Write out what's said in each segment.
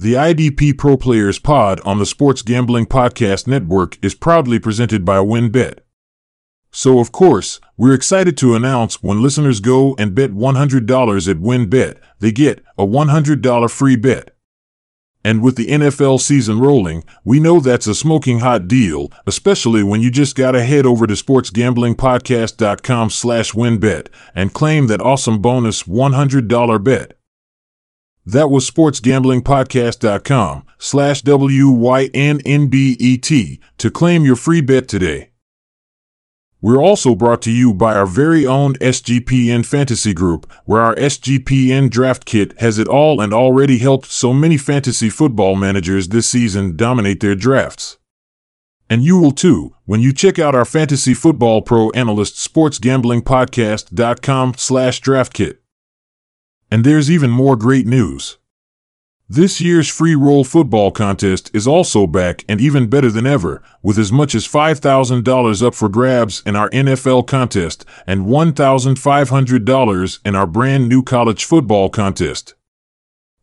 The IDP Pro Players Pod on the Sports Gambling Podcast Network is proudly presented by WynnBET. So, of course, we're excited to announce when listeners go and bet $100 at WynnBET, they get a $100 free bet. And with the NFL season rolling, we know that's a smoking hot deal, especially when you just gotta head over to sportsgamblingpodcast.com slash wynnbet and claim that awesome bonus $100 bet. That was sportsgamblingpodcast.com slash W-Y-N-N-B-E-T to claim your free bet today. We're also brought to you by our very own SGPN Fantasy Group, where our SGPN Draft Kit has it all and already helped so many fantasy football managers this season dominate their drafts. And you will too when you check out our Fantasy Football Pro Analyst SportsGamblingPodcast.com slash draft kit. And there's even more great news. This year's free roll football contest is also back and even better than ever, with as much as $5,000 up for grabs in our NFL contest and $1,500 in our brand new college football contest.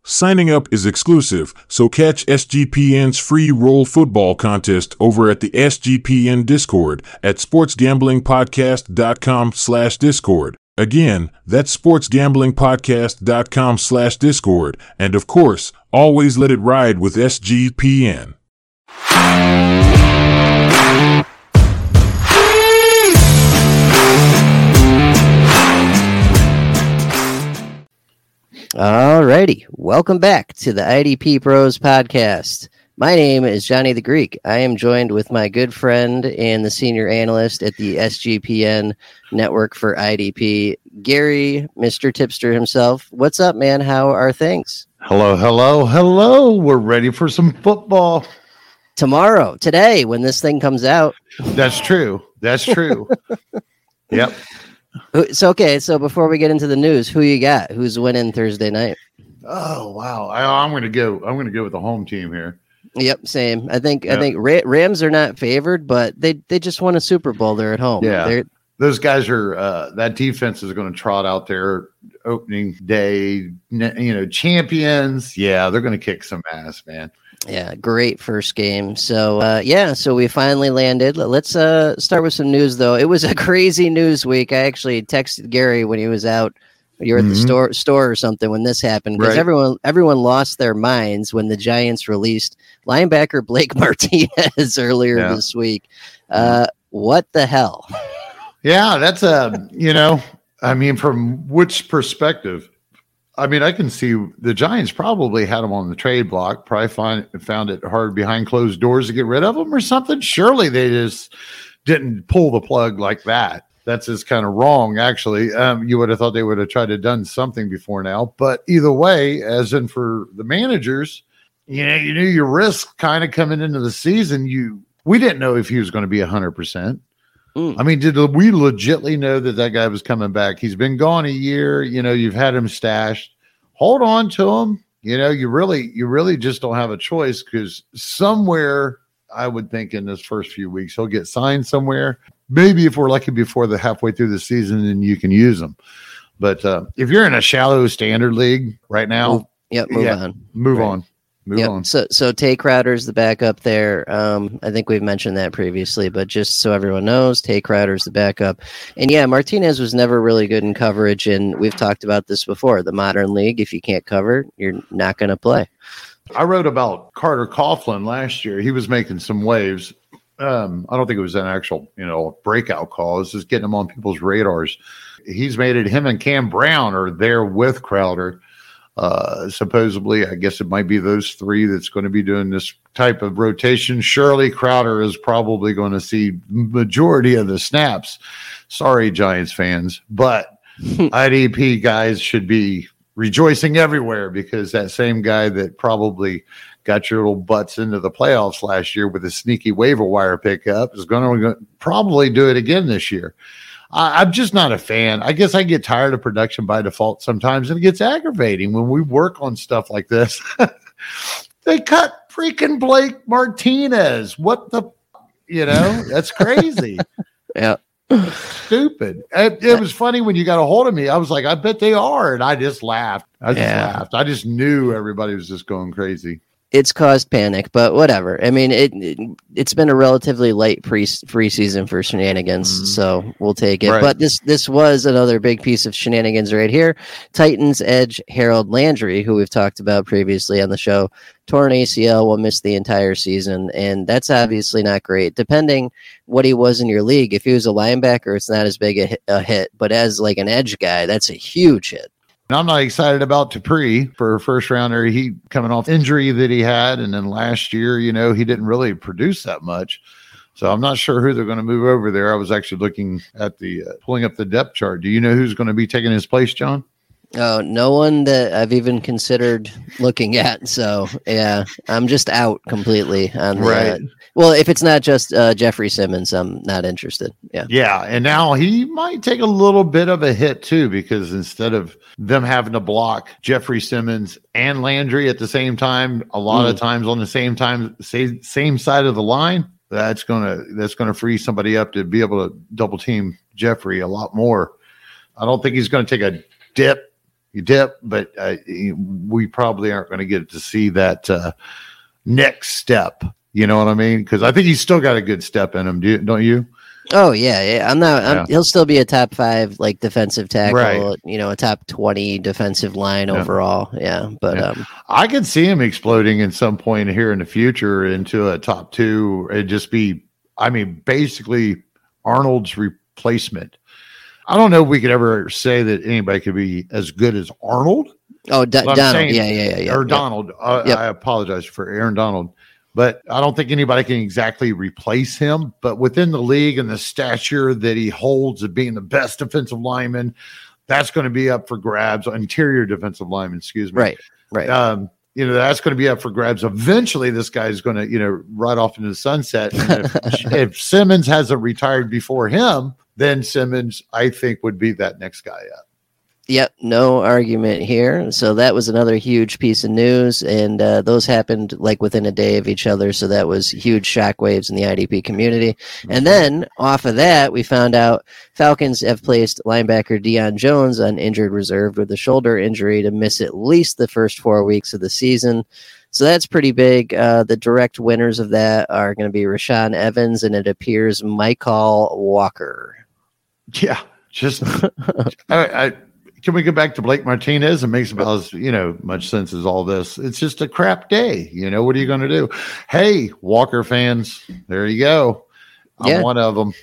Signing up is exclusive, so catch SGPN's free roll football contest over at the SGPN Discord at sportsgamblingpodcast.com slash discord. Again, that's sportsgamblingpodcast.com slash discord, and of course, always let it ride with SGPN. Alrighty, welcome back to the IDP Pros podcast. My name is Johnny the Greek. I am joined with my good friend and the senior analyst at the SGPN network for IDP, Gary, Mr. Tipster himself. What's up, man? How are things? Hello, hello, hello. We're ready for some football. Tomorrow, today, when this thing comes out. That's true. That's true. yep. So, okay. So, before we get into the news, who you got? Who's winning Thursday night? Oh, wow. I, I'm going to go. I'm going to go with the home team here. Yep, same. I think yep. I think Ra- Rams are not favored, but they they just won a Super Bowl. They're at home. Yeah, They're, those guys are uh, that defense is going to trot out there opening day. You know, champions. Yeah, they're going to kick some ass, man. Yeah, great first game. So uh, yeah, so we finally landed. Let's uh, start with some news, though. It was a crazy news week. I actually texted Gary when he was out you were at the mm-hmm. store store or something when this happened because right. everyone everyone lost their minds when the Giants released linebacker Blake Martinez earlier yeah. this week. Uh, what the hell? Yeah, that's a you know, I mean, from which perspective? I mean, I can see the Giants probably had him on the trade block. Probably find, found it hard behind closed doors to get rid of him or something. Surely they just didn't pull the plug like that that's just kind of wrong. Actually, um, you would have thought they would have tried to done something before now. But either way, as in for the managers, you know, you knew your risk kind of coming into the season. You we didn't know if he was going to be hundred percent. Mm. I mean, did we legitly know that that guy was coming back? He's been gone a year. You know, you've had him stashed. Hold on to him. You know, you really, you really just don't have a choice because somewhere I would think in this first few weeks he'll get signed somewhere maybe if we're lucky before the halfway through the season then you can use them. But uh, if you're in a shallow standard league right now, move, yep, move yeah, on. Move right. on. Move yep. on. So so Tae Crowder's the backup there. Um, I think we've mentioned that previously, but just so everyone knows, Tae Crowder's the backup. And yeah, Martinez was never really good in coverage, and we've talked about this before. The modern league, if you can't cover, you're not going to play. I wrote about Carter Coughlin last year. He was making some waves um, I don't think it was an actual, you know, breakout call. It's just getting him on people's radars. He's made it. Him and Cam Brown are there with Crowder. Uh, supposedly, I guess it might be those three that's going to be doing this type of rotation. Surely Crowder is probably going to see majority of the snaps. Sorry, Giants fans, but IDP guys should be rejoicing everywhere because that same guy that probably got your little butts into the playoffs last year with a sneaky waiver wire pickup is going to probably do it again this year. I, am just not a fan. I guess I get tired of production by default sometimes, and it gets aggravating when we work on stuff like this. they cut freaking Blake Martinez. What the, you know, that's crazy. yeah. Stupid. It, it, was funny when you got a hold of me. I was like, I bet they are. And I just laughed. I just yeah. laughed. I just knew everybody was just going crazy it's caused panic, but whatever. I mean, it, it has been a relatively light pre free season for shenanigans, mm. so we'll take it. Right. But this this was another big piece of shenanigans right here. Titans edge Harold Landry, who we've talked about previously on the show, torn ACL, will miss the entire season, and that's obviously not great. Depending what he was in your league, if he was a linebacker, it's not as big a hit, a hit but as like an edge guy, that's a huge hit. And I'm not excited about Dupree for a first rounder. He coming off injury that he had, and then last year, you know, he didn't really produce that much. So I'm not sure who they're going to move over there. I was actually looking at the uh, pulling up the depth chart. Do you know who's going to be taking his place, John? Oh, no one that I've even considered looking at. So yeah, I'm just out completely on the, right. Uh, well, if it's not just uh, Jeffrey Simmons, I'm not interested. Yeah. Yeah. And now he might take a little bit of a hit too, because instead of them having to block Jeffrey Simmons and Landry at the same time, a lot mm. of times on the same time, same, same side of the line, that's gonna that's gonna free somebody up to be able to double team Jeffrey a lot more. I don't think he's going to take a dip you dip, but uh, we probably aren't going to get to see that uh, next step. You know what I mean? Because I think he's still got a good step in him. Do you, don't you? Oh yeah, yeah. I'm not. I'm, yeah. He'll still be a top five like defensive tackle. Right. You know, a top twenty defensive line yeah. overall. Yeah, but yeah. Um, I can see him exploding in some point here in the future into a top two and just be. I mean, basically Arnold's replacement. I don't know if we could ever say that anybody could be as good as Arnold. Oh, D- Donald. Saying, yeah, yeah, yeah, yeah. Or Donald. Uh, yep. I apologize for Aaron Donald. But I don't think anybody can exactly replace him. But within the league and the stature that he holds of being the best defensive lineman, that's going to be up for grabs. Interior defensive lineman, excuse me. Right, right. Um, you know that's going to be up for grabs. Eventually, this guy is going to you know ride off into the sunset. If, if Simmons hasn't retired before him, then Simmons, I think, would be that next guy up. Yep, no argument here. So that was another huge piece of news, and uh, those happened like within a day of each other. So that was huge shockwaves in the IDP community. Mm-hmm. And then off of that, we found out Falcons have placed linebacker Deion Jones on injured reserve with a shoulder injury to miss at least the first four weeks of the season. So that's pretty big. Uh, the direct winners of that are going to be Rashaan Evans, and it appears Mykal Walker. Yeah, just I, I, can we go back to Blake Martinez? It makes about as you know much sense as all this. It's just a crap day. You know what are you going to do? Hey, Walker fans, there you go. I'm yeah. one of them.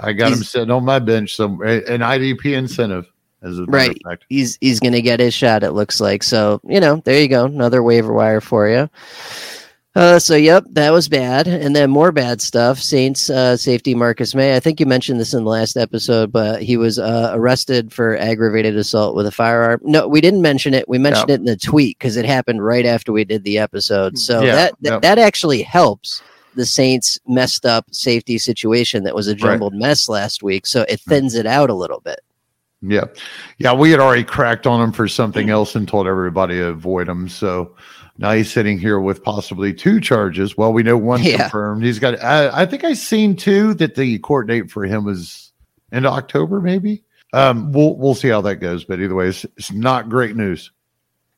I got he's, him sitting on my bench. So an IDP incentive. As a right, he's he's going to get his shot. It looks like so. You know, there you go, another waiver wire for you. Uh, so yep, that was bad, and then more bad stuff. Saints uh, safety Marcus Maye. I think you mentioned this in the last episode, but he was uh, arrested for aggravated assault with a firearm. No, we didn't mention it. We mentioned it in the tweet because it happened right after we did the episode. So yeah, that that, yep. that actually helps the Saints messed up safety situation that was a jumbled right. mess last week. So it thins it out a little bit. Yeah, yeah, we had already cracked on him for something else and told everybody to avoid him. So now he's sitting here with possibly two charges. Well, we know one yeah. confirmed. He's got. I, I think I seen two that the court date for him was in October, maybe. Um, we'll we'll see how that goes. But either way, it's, it's not great news.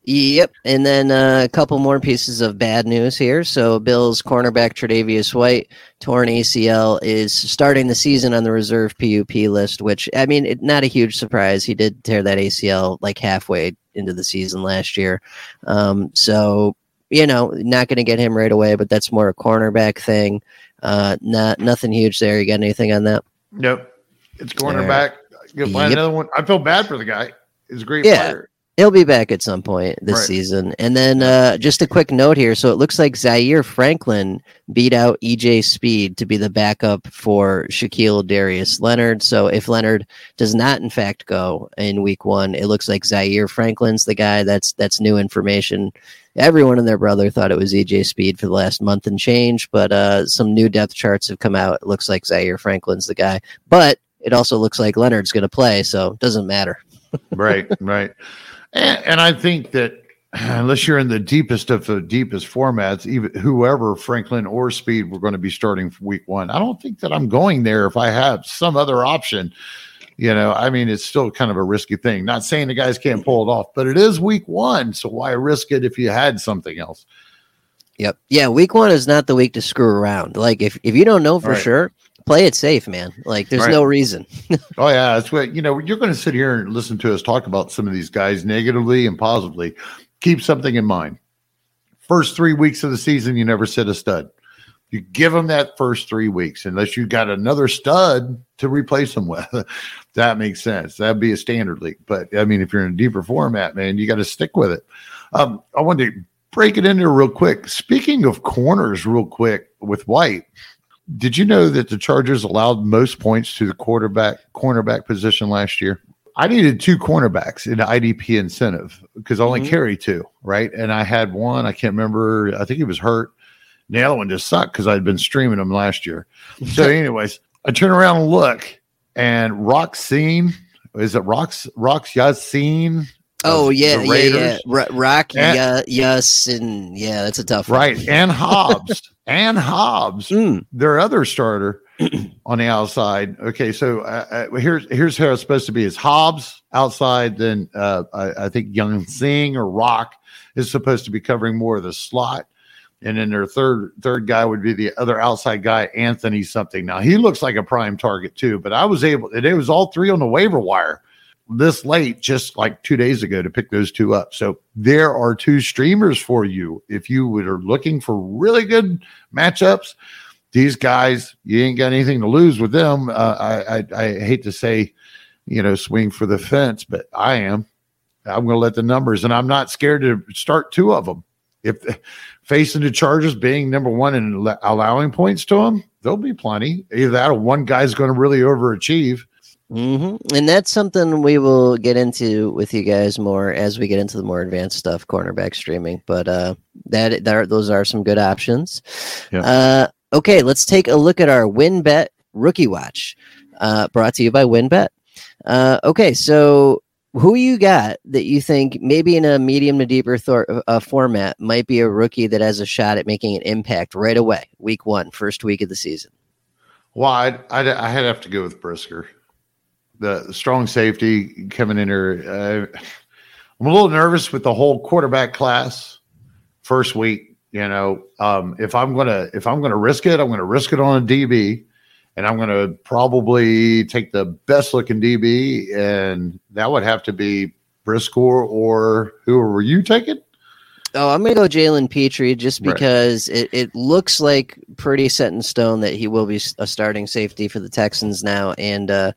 Yep, and then uh, a couple more pieces of bad news here. So, Bills cornerback Tre'Davious White torn ACL is starting the season on the reserve PUP list. Which I mean, it, not a huge surprise. He did tear that ACL like halfway into the season last year. Um, so, you know, not going to get him right away, but that's more a cornerback thing. Uh, not nothing huge there. You got anything on that? Nope, it's cornerback. You'll find yep. another one. I feel bad for the guy. He's a great yeah. player. He'll be back at some point this right. season. And then uh, just a quick note here. So it looks like Zaire Franklin beat out EJ Speed to be the backup for Shaquille Darius Leonard. So if Leonard does not in fact go in week one, it looks like Zaire Franklin's the guy. That's that's new information. Everyone and their brother thought it was EJ Speed for the last month and change, but uh, some new depth charts have come out. It looks like Zaire Franklin's the guy. But it also looks like Leonard's going to play, so it doesn't matter. right, right. And, and I think that unless you're in the deepest of the deepest formats, even whoever Franklin or Speed we're going to be starting week one. I don't think that I'm going there if I have some other option. You know, I mean, it's still kind of a risky thing. Not saying the guys can't pull it off, but it is week one. So why risk it if you had something else? Yep. Yeah. Week one is not the week to screw around. Like if, if you don't know for Right. sure, play it safe, man. Like there's Right. no reason. Oh yeah, that's what you know. You're going to sit here and listen to us talk about some of these guys negatively and positively. Keep something in mind. First three weeks of the season, you never sit a stud. You give them that first three weeks, unless you got another stud to replace them with. that makes sense. That'd be a standard league. But I mean, if you're in a deeper format, man, you got to stick with it. Um, I wanted to break it in there real quick. Speaking of corners, real quick with White, did you know that the Chargers allowed most points to the quarterback cornerback position last year? I needed two cornerbacks in IDP incentive because I only Mhm. carry two, right? And I had one, I can't remember, I think he was hurt. And the other one just sucked because I'd been streaming him last year. So, anyways, I turn around and look, and Roxine, is it Rox Rox Ya-Sin? Oh yeah, the yeah, yeah. R- Rock, And- yeah, yes, and yeah, that's a tough one. Right. And Hobbs. and Hobbs. Mm, their other starter on the outside. Okay, so uh, uh, here's here's how it's supposed to be: is Hobbs outside, then uh, I, I think Young Sing or Rock is supposed to be covering more of the slot, and then their third third guy would be the other outside guy, Anthony something. Now he looks like a prime target too, but I was able. And it was all three on the waiver wire this late, just like two days ago, to pick those two up. So there are two streamers for you if you are looking for really good matchups these guys, you ain't got anything to lose with them. Uh, I, I I hate to say, you know, swing for the fence, but I am. I'm going to let the numbers, and I'm not scared to start two of them. If facing the Chargers being number one and allowing points to them, there'll be plenty. Either that or one guy's going to really overachieve. Hmm And that's something we will get into with you guys more as we get into the more advanced stuff, cornerback streaming. But uh, that there, those are some good options. Yeah. Uh, okay, let's take a look at our WynnBET Rookie Watch, uh, brought to you by WynnBET. Uh, okay, so who you got that you think maybe in a medium to deeper thor- uh, format might be a rookie that has a shot at making an impact right away, week one, first week of the season? Well, I'd, I'd, I'd have to go with Brisker, the strong safety coming in here. Uh, I'm a little nervous with the whole quarterback class first week. You know, um, if I'm gonna if I'm gonna risk it, I'm gonna risk it on a DB, and I'm gonna probably take the best looking DB, and that would have to be Brisker or who were you taking? Oh, I'm gonna go Jalen Pitre just Right. because it, it looks like pretty set in stone that he will be a starting safety for the Texans now, and uh,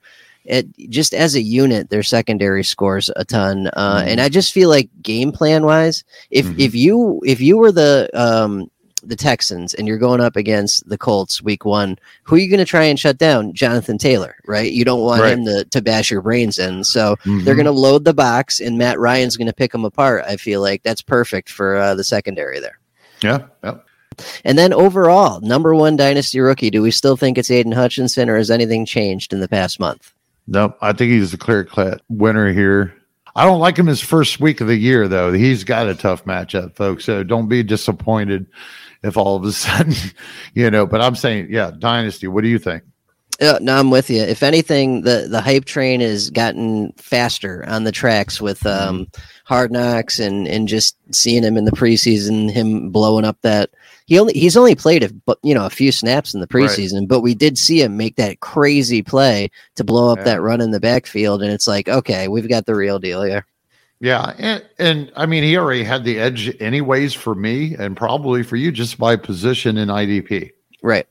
it just as a unit, their secondary scores a ton, uh, Mhm. and I just feel like game plan wise, if Mhm. if you if you were the um, the Texans and you're going up against the Colts week one, who are you going to try and shut down? Jonathan Taylor, right? You don't want Right. him to, to bash your brains in. So they're Mhm. going to load the box, and Matt Ryan's going to pick them apart. I feel like that's perfect for uh, the secondary there. yeah, yeah. And then overall, number one dynasty rookie. Do we still think it's Aidan Hutchinson, or has anything changed in the past month? No, I think he's the clear cut winner here. I don't like him his first week of the year, though. He's got a tough matchup, folks. So don't be disappointed if all of a sudden, you know. But I'm saying, yeah, dynasty. What do you think? Uh, no, I'm with you. If anything, the the hype train has gotten faster on the tracks with um, Hard Knocks and and just seeing him in the preseason, him blowing up that he only he's only played a but you know a few snaps in the Right. preseason, but we did see him make that crazy play to blow up Yeah. that run in the backfield, and it's like okay, we've got the real deal here. Yeah, and, and I mean, he already had the edge, anyways, for me, and probably for you, just by position in IDP. Right.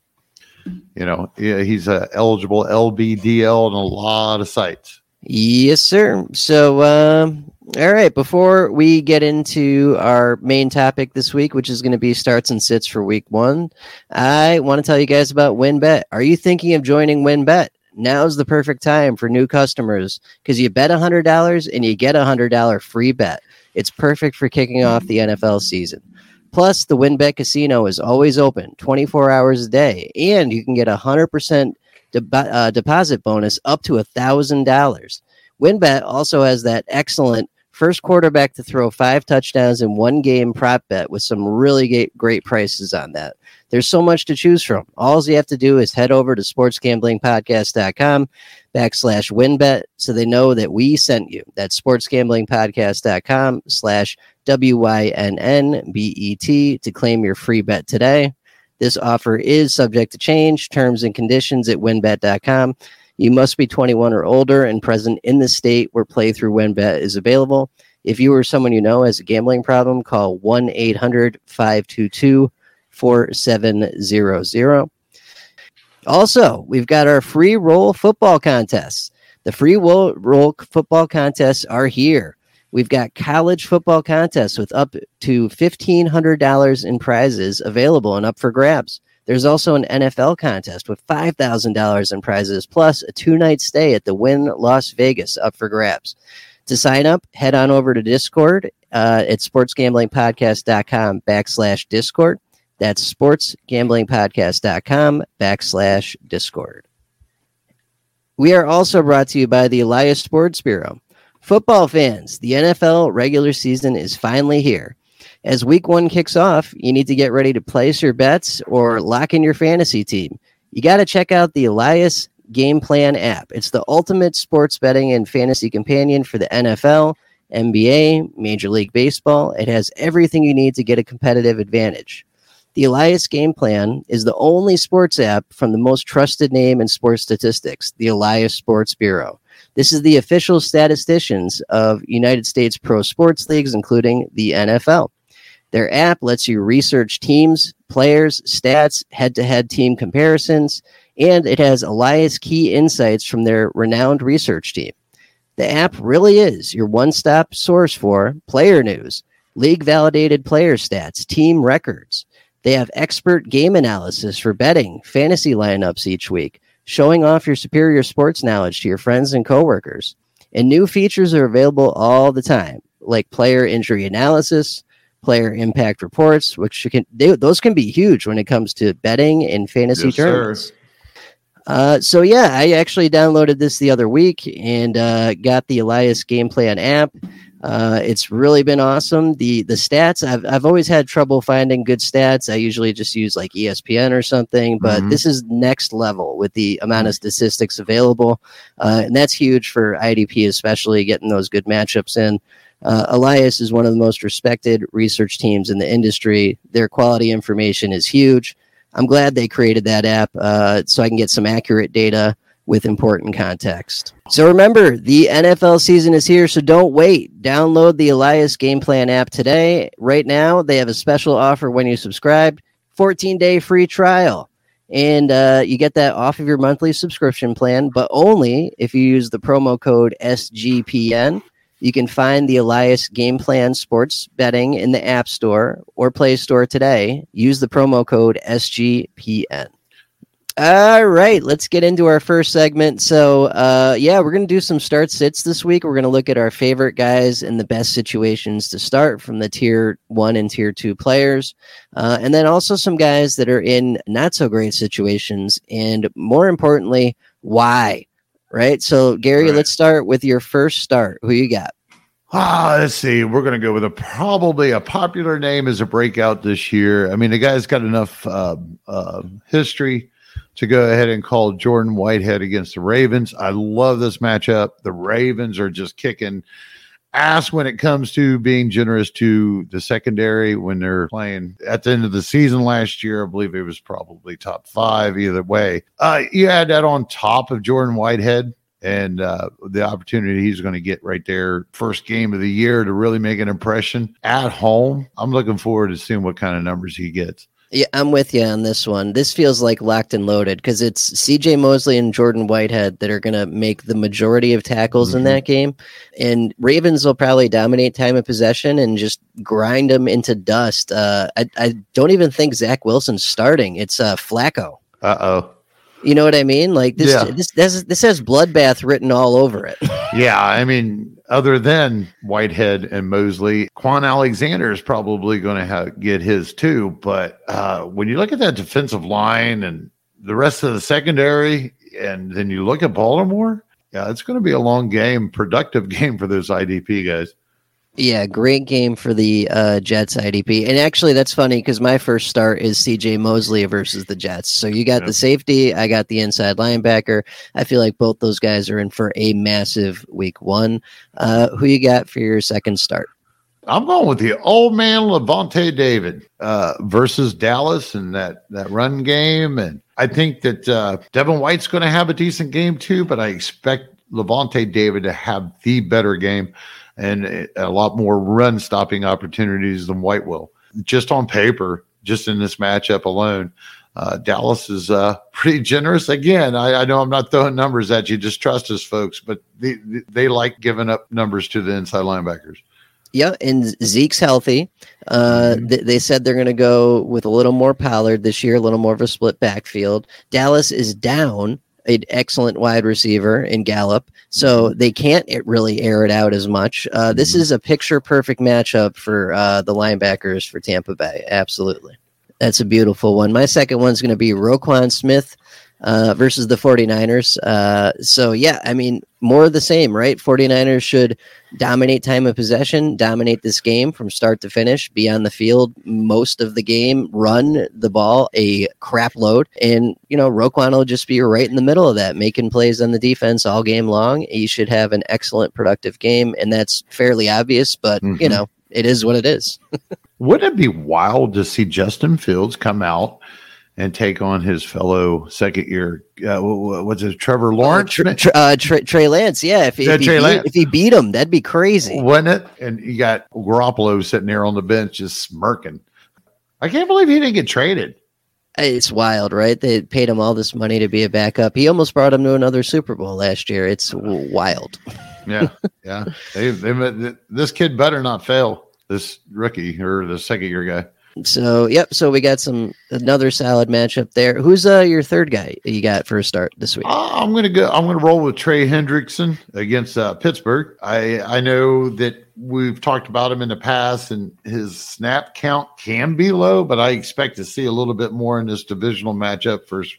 You know, he's a eligible LBDL on a lot of sites. Yes, sir. So, um, all right. Before we get into our main topic this week, which is going to be starts and sits for week one, I want to tell you guys about WynnBET. Are you thinking of joining WynnBET? Now's the perfect time for new customers because you bet $100 and you get a $100 free bet. It's perfect for kicking off the NFL season. Plus, the WynnBET Casino is always open 24 hours a day, and you can get a 100% de- uh, deposit bonus up to $1,000. WynnBET also has that excellent First quarterback to throw five touchdowns in one game prop bet with some really great prices on that. There's so much to choose from. All you have to do is head over to sportsgamblingpodcast.com backslash wynnbet so they know that we sent you. That's sportsgamblingpodcast.com slash W-Y-N-N-B-E-T to claim your free bet today. This offer is subject to change. Terms and conditions at wynnbet.com. You must be 21 or older and present in the state where playthrough WynnBET is available. If you or someone you know has a gambling problem, call 1 800 522 4700. Also, we've got our free roll football contests. The free roll, roll football contests are here. We've got college football contests with up to $1,500 in prizes available and up for grabs. There's also an NFL contest with $5,000 in prizes, plus a two night stay at the Wynn Las Vegas up for grabs. To sign up, head on over to Discord uh, at sportsgamblingpodcast.com backslash Discord. That's sportsgamblingpodcast.com backslash Discord. We are also brought to you by the Elias Sports Bureau. Football fans, the NFL regular season is finally here as week one kicks off, you need to get ready to place your bets or lock in your fantasy team. You got to check out the Elias Game Plan app. It's the ultimate sports betting and fantasy companion for the NFL, NBA, Major League Baseball. It has everything you need to get a competitive advantage. The Elias Game Plan is the only sports app from the most trusted name in sports statistics, the Elias Sports Bureau. This is the official statisticians of United States pro sports leagues, including the NFL. Their app lets you research teams, players, stats, head to head team comparisons, and it has Elias key insights from their renowned research team. The app really is your one stop source for player news, league validated player stats, team records. They have expert game analysis for betting, fantasy lineups each week, showing off your superior sports knowledge to your friends and coworkers. And new features are available all the time, like player injury analysis, player impact reports, which you can they, those can be huge when it comes to betting and fantasy yes, tournaments. Uh, so yeah, I actually downloaded this the other week and uh, got the Elias Game Plan app. Uh, it's really been awesome. The the stats I've I've always had trouble finding good stats. I usually just use like ESPN or something, but mm-hmm. this is next level with the amount of statistics available, uh, and that's huge for IDP, especially getting those good matchups in. Uh, Elias is one of the most respected research teams in the industry. Their quality information is huge. I'm glad they created that app uh, so I can get some accurate data with important context. So remember, the NFL season is here, so don't wait. Download the Elias Game Plan app today. Right now, they have a special offer when you subscribe 14 day free trial. And uh, you get that off of your monthly subscription plan, but only if you use the promo code SGPN. You can find the Elias Game Plan Sports Betting in the App Store or Play Store today. Use the promo code SGPN. All right, let's get into our first segment. So, uh, yeah, we're going to do some start sits this week. We're going to look at our favorite guys in the best situations to start from the tier one and tier two players. Uh, and then also some guys that are in not so great situations. And more importantly, why? right? So, Gary, right. let's start with your first start. Who you got? Ah, let's see. We're going to go with a probably a popular name as a breakout this year. I mean, the guy's got enough uh, uh, history to go ahead and call Jordan Whitehead against the Ravens. I love this matchup. The Ravens are just kicking ass when it comes to being generous to the secondary when they're playing at the end of the season last year. I believe it was probably top five either way. Uh, you add that on top of Jordan Whitehead and uh, the opportunity he's going to get right there, first game of the year to really make an impression at home. I'm looking forward to seeing what kind of numbers he gets. Yeah, I'm with you on this one. This feels like locked and loaded because it's CJ Mosley and Jordan Whitehead that are going to make the majority of tackles mm-hmm. in that game. And Ravens will probably dominate time of possession and just grind them into dust. Uh, I, I don't even think Zach Wilson's starting. It's uh, Flacco. Uh oh. You know what I mean? Like this, yeah. this, this, this has bloodbath written all over it. yeah, I mean, other than Whitehead and Mosley, Kwon Alexander is probably going to have, get his too. But uh, when you look at that defensive line and the rest of the secondary, and then you look at Baltimore, yeah, it's going to be a long game, productive game for those IDP guys. Yeah, great game for the uh, Jets IDP. And actually, that's funny because my first start is CJ Mosley versus the Jets. So you got yep. the safety, I got the inside linebacker. I feel like both those guys are in for a massive week one. Uh, who you got for your second start? I'm going with the old man Lavonte David uh, versus Dallas and that that run game, and I think that uh, Devin White's going to have a decent game too. But I expect Lavonte David to have the better game and a lot more run stopping opportunities than White will. Just on paper, just in this matchup alone, uh, Dallas is uh, pretty generous. Again, I, I, know I'm not throwing numbers at you. Just trust us, folks. But they, they like giving up numbers to the inside linebackers. Yeah, and Zeke's healthy. Uh, mm-hmm. th- they said they're going to go with a little more Pollard this year, a little more of a split backfield. Dallas is down an excellent wide receiver in Gallup, so mm-hmm. they can't really air it out as much. Uh, this mm-hmm. is a picture perfect matchup for uh, the linebackers for Tampa Bay. Absolutely. That's a beautiful one. My second one's going to be Roquan Smith uh, versus the 49ers. Uh, so, yeah, I mean, more of the same, right? 49ers should dominate time of possession, dominate this game from start to finish, be on the field most of the game, run the ball a crap load. And, you know, Roquan will just be right in the middle of that, making plays on the defense all game long. He should have an excellent, productive game. And that's fairly obvious, but, mm-hmm. you know, it is what it is. Wouldn't it be wild to see Justin Fields come out? And take on his fellow second year. Uh, what's it, Trevor Lawrence? Uh, Trey, uh, Trey, Trey Lance, yeah. If, yeah, if, he beat, if, he beat, him, that'd be crazy, wouldn't it? And you got Garoppolo sitting there on the bench just smirking. I can't believe he didn't get traded. It's wild, right? They paid him all this money to be a backup. He almost brought him to another Super Bowl last year. It's wild. yeah, yeah. They, they, this kid better not fail. This rookie or the second year guy. So yep. So we got some another solid matchup there. Who's uh your third guy you got for a start this week? Uh, I'm gonna go. I'm gonna roll with Trey Hendrickson against uh, Pittsburgh. I I know that we've talked about him in the past, and his snap count can be low, but I expect to see a little bit more in this divisional matchup first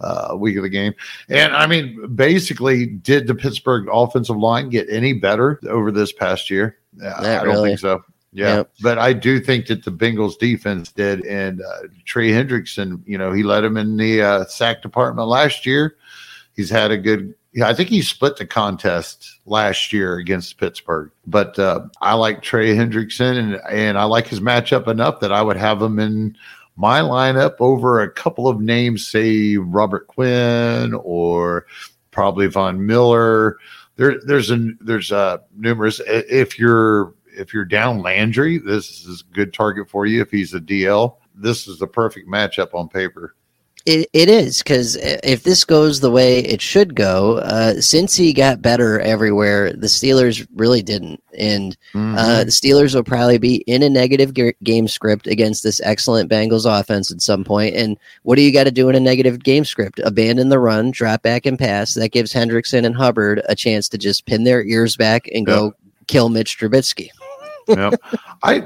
uh, week of the game. And I mean, basically, did the Pittsburgh offensive line get any better over this past year? Not I don't really. think so. Yeah, yep. but I do think that the Bengals defense did, and uh, Trey Hendrickson, you know, he led him in the uh, sack department last year. He's had a good. Yeah, I think he split the contest last year against Pittsburgh. But uh, I like Trey Hendrickson, and and I like his matchup enough that I would have him in my lineup over a couple of names, say Robert Quinn or probably Von Miller. There, there's a there's uh numerous. If you're if you're down Landry, this is a good target for you. If he's a DL, this is the perfect matchup on paper. It, it is because if this goes the way it should go, uh, since he got better everywhere, the Steelers really didn't, and uh, mm-hmm. uh, the Steelers will probably be in a negative game script against this excellent Bengals offense at some point. And what do you got to do in a negative game script? Abandon the run, drop back and pass. That gives Hendrickson and Hubbard a chance to just pin their ears back and yep. go kill Mitch Trubisky yeah, I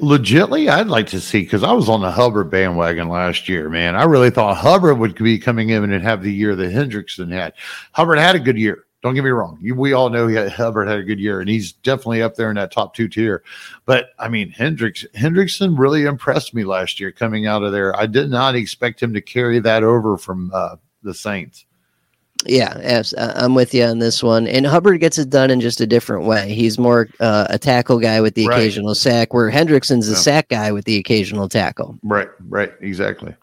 legitly I'd like to see because I was on the Hubbard bandwagon last year. Man, I really thought Hubbard would be coming in and have the year that Hendrickson had. Hubbard had a good year. Don't get me wrong. You, we all know he had, Hubbard had a good year, and he's definitely up there in that top two tier. But I mean, Hendricks Hendrickson really impressed me last year coming out of there. I did not expect him to carry that over from uh, the Saints. Yeah, I'm with you on this one. And Hubbard gets it done in just a different way. He's more uh, a tackle guy with the right. occasional sack, where Hendrickson's a yeah. sack guy with the occasional tackle. Right, right, exactly.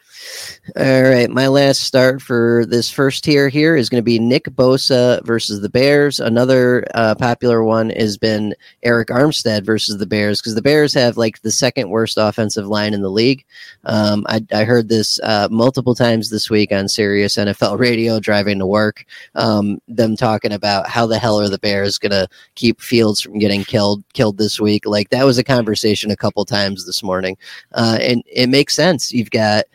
All right, my last start for this first tier here is going to be Nick Bosa versus the Bears. Another uh, popular one has been Arik Armstead versus the Bears because the Bears have like the second worst offensive line in the league. Um, I, I, heard this uh, multiple times this week on Sirius NFL Radio driving to work. Um, them talking about how the hell are the Bears going to keep Fields from getting killed killed this week? Like that was a conversation a couple times this morning, uh, and it makes sense. You've got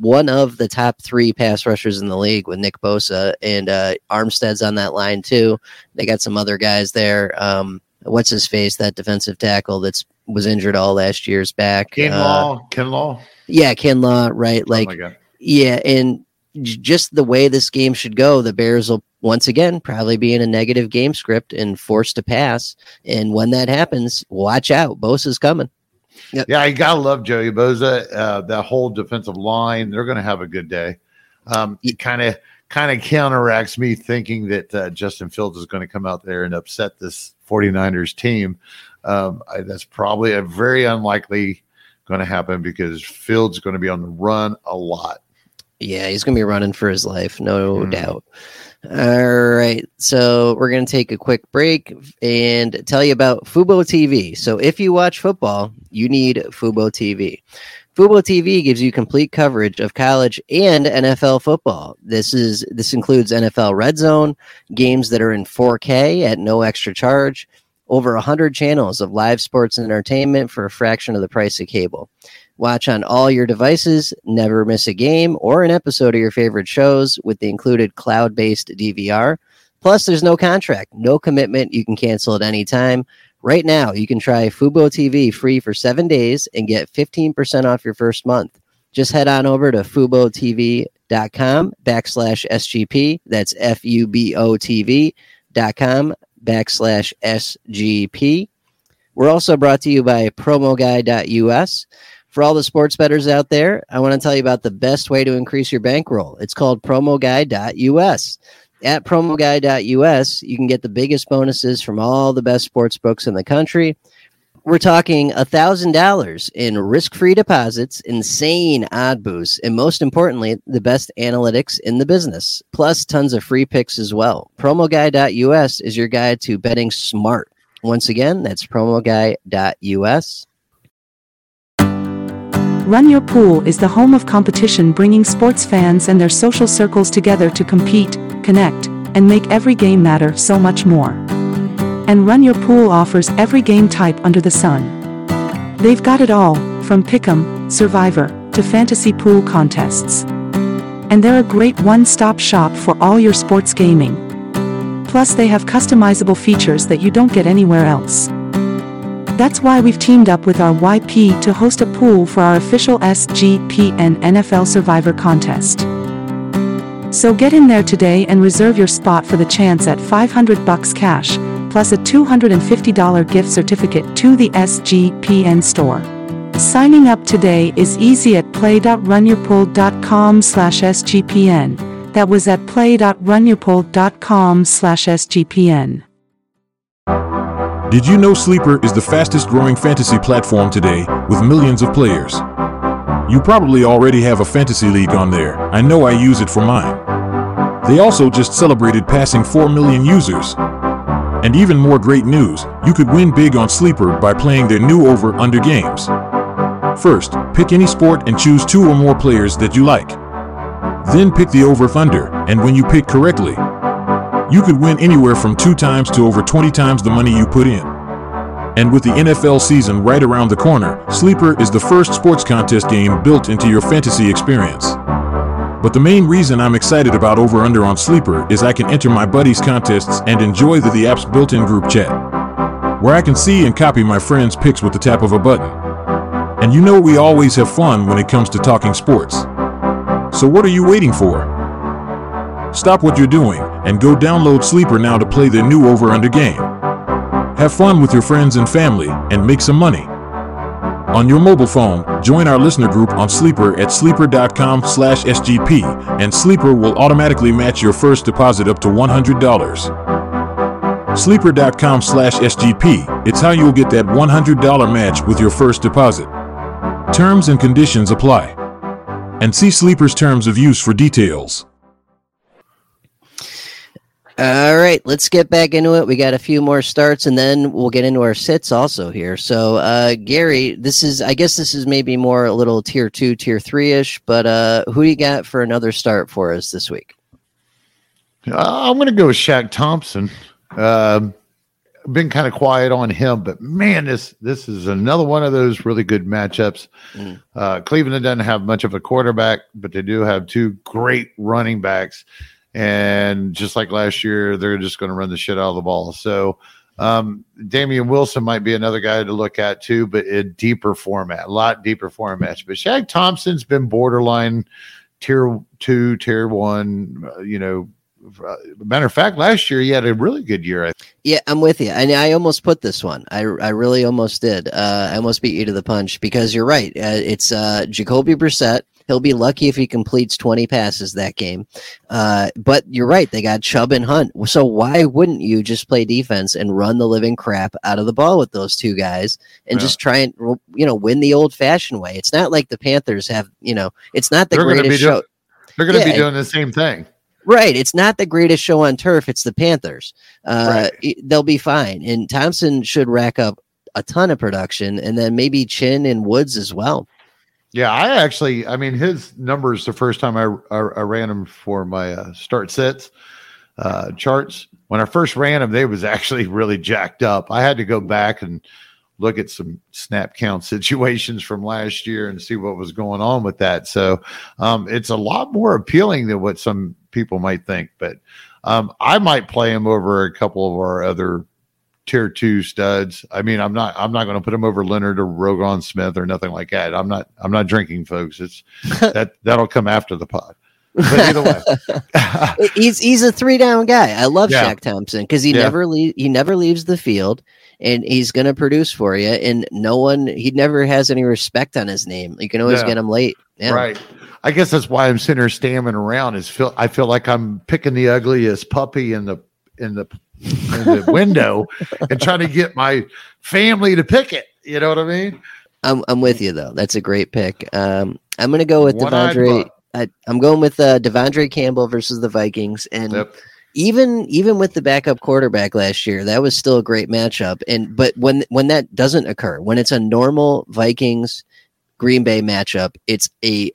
one of the top three pass rushers in the league with Nick Bosa and uh, Armstead's on that line too. They got some other guys there. Um, what's his face? That defensive tackle that's was injured all last year's back. Kinlaw, uh, Kinlaw. Yeah, Kinlaw. Right. Oh like, oh yeah, and just the way this game should go, the Bears will once again probably be in a negative game script and forced to pass. And when that happens, watch out. Bosa's coming. Yep. Yeah, you gotta love Joey Bosa. Uh, that whole defensive line, they're gonna have a good day. Um, it kind of kind of counteracts me thinking that uh, Justin Fields is going to come out there and upset this 49ers team. Um, I, that's probably a very unlikely going to happen because Fields is going to be on the run a lot. Yeah, he's going to be running for his life, no mm. doubt. All right. So we're going to take a quick break and tell you about Fubo TV. So if you watch football, you need Fubo TV. Fubo TV gives you complete coverage of college and NFL football. This is this includes NFL Red Zone, games that are in 4K at no extra charge, over 100 channels of live sports and entertainment for a fraction of the price of cable. Watch on all your devices, never miss a game or an episode of your favorite shows with the included cloud based DVR. Plus, there's no contract, no commitment. You can cancel at any time. Right now, you can try Fubo TV free for seven days and get 15% off your first month. Just head on over to FuboTV.com backslash SGP. That's F U B O TV dot com backslash SGP. We're also brought to you by PromoGuy.us. For all the sports bettors out there, I want to tell you about the best way to increase your bankroll. It's called promoguy.us. At promoguy.us, you can get the biggest bonuses from all the best sports books in the country. We're talking $1,000 in risk free deposits, insane odd boosts, and most importantly, the best analytics in the business, plus tons of free picks as well. PromoGuy.us is your guide to betting smart. Once again, that's promoguy.us. Run Your Pool is the home of competition bringing sports fans and their social circles together to compete, connect, and make every game matter so much more. And Run Your Pool offers every game type under the sun. They've got it all, from Pick'em, Survivor, to fantasy pool contests. And they're a great one-stop shop for all your sports gaming. Plus they have customizable features that you don't get anywhere else. That's why we've teamed up with RYP to host a pool for our official SGPN NFL Survivor contest. So get in there today and reserve your spot for the chance at 500 bucks cash, plus a $250 gift certificate to the SGPN store. Signing up today is easy at play.runyourpool.com slash SGPN. That was at play.runyourpool.com slash SGPN. Did you know Sleeper is the fastest growing fantasy platform today with millions of players? You probably already have a fantasy league on there. I know I use it for mine. They also just celebrated passing 4 million users. And even more great news, you could win big on Sleeper by playing their new over under games. First, pick any sport and choose two or more players that you like. Then pick the over thunder, and when you pick correctly, you could win anywhere from two times to over 20 times the money you put in. And with the NFL season right around the corner, Sleeper is the first sports contest game built into your fantasy experience. But the main reason I'm excited about Over Under on Sleeper is I can enter my buddies' contests and enjoy the, the app's built in group chat, where I can see and copy my friends' picks with the tap of a button. And you know we always have fun when it comes to talking sports. So what are you waiting for? Stop what you're doing and go download Sleeper now to play the new over under game. Have fun with your friends and family and make some money. On your mobile phone, join our listener group on Sleeper at sleeper.com slash SGP and Sleeper will automatically match your first deposit up to $100. Sleeper.com slash SGP, it's how you'll get that $100 match with your first deposit. Terms and conditions apply. And see Sleeper's terms of use for details. All right, let's get back into it. We got a few more starts, and then we'll get into our sits also here. So, uh, Gary, this is, I guess, this is maybe more a little tier two, tier three ish. But uh, who do you got for another start for us this week? Uh, I'm going to go with Shaq Thompson. Uh, been kind of quiet on him, but man, this this is another one of those really good matchups. Mm. Uh, Cleveland doesn't have much of a quarterback, but they do have two great running backs. And just like last year, they're just going to run the shit out of the ball. So um, Damien Wilson might be another guy to look at too, but in deeper format, a lot deeper formats. But Shaq Thompson's been borderline tier two, tier one, uh, you know. Uh, matter of fact, last year he had a really good year. Yeah, I'm with you. And I almost put this one. I, I really almost did. Uh, I almost beat you to the punch because you're right. Uh, it's uh, Jacoby Brissett He'll be lucky if he completes 20 passes that game. Uh, but you're right. They got Chubb and Hunt. So why wouldn't you just play defense and run the living crap out of the ball with those two guys and yeah. just try and, you know, win the old fashioned way? It's not like the Panthers have, you know, it's not the they're greatest show. They're going to yeah, be doing the same thing. Right. It's not the greatest show on turf. It's the Panthers. Uh, right. They'll be fine. And Thompson should rack up a ton of production and then maybe Chinn and Woods as well. Yeah, I actually, I mean, his numbers the first time I, I, I ran him for my uh, start sets uh, charts. When I first ran him, they was actually really jacked up. I had to go back and look at some snap count situations from last year and see what was going on with that. So um, it's a lot more appealing than what some people might think. But um, I might play him over a couple of our other tier two studs. I mean, I'm not I'm not going to put him over Leonard or Roquan Smith or nothing like that. I'm not I'm not drinking, folks. It's that that'll come after the pod. But either way, he's he's a three down guy. I love yeah. Shaq Thompson because he yeah. never leave he never leaves the field, and he's going to produce for you. And no one he never has any respect on his name. You can always yeah. get him late. Right. I guess that's why I'm sitting here stammering around. Is feel I feel like I'm picking the ugliest puppy in the in the the window and trying to get my family to pick it. You know what I mean? I'm I'm with you though. That's a great pick. Um, I'm going to go with One-eyed De'Vondre. I, am going with uh, De'Vondre Campbell versus the Vikings, and yep. even even with the backup quarterback last year, that was still a great matchup. And but when when that doesn't occur, when it's a normal Vikings Green Bay matchup, it's a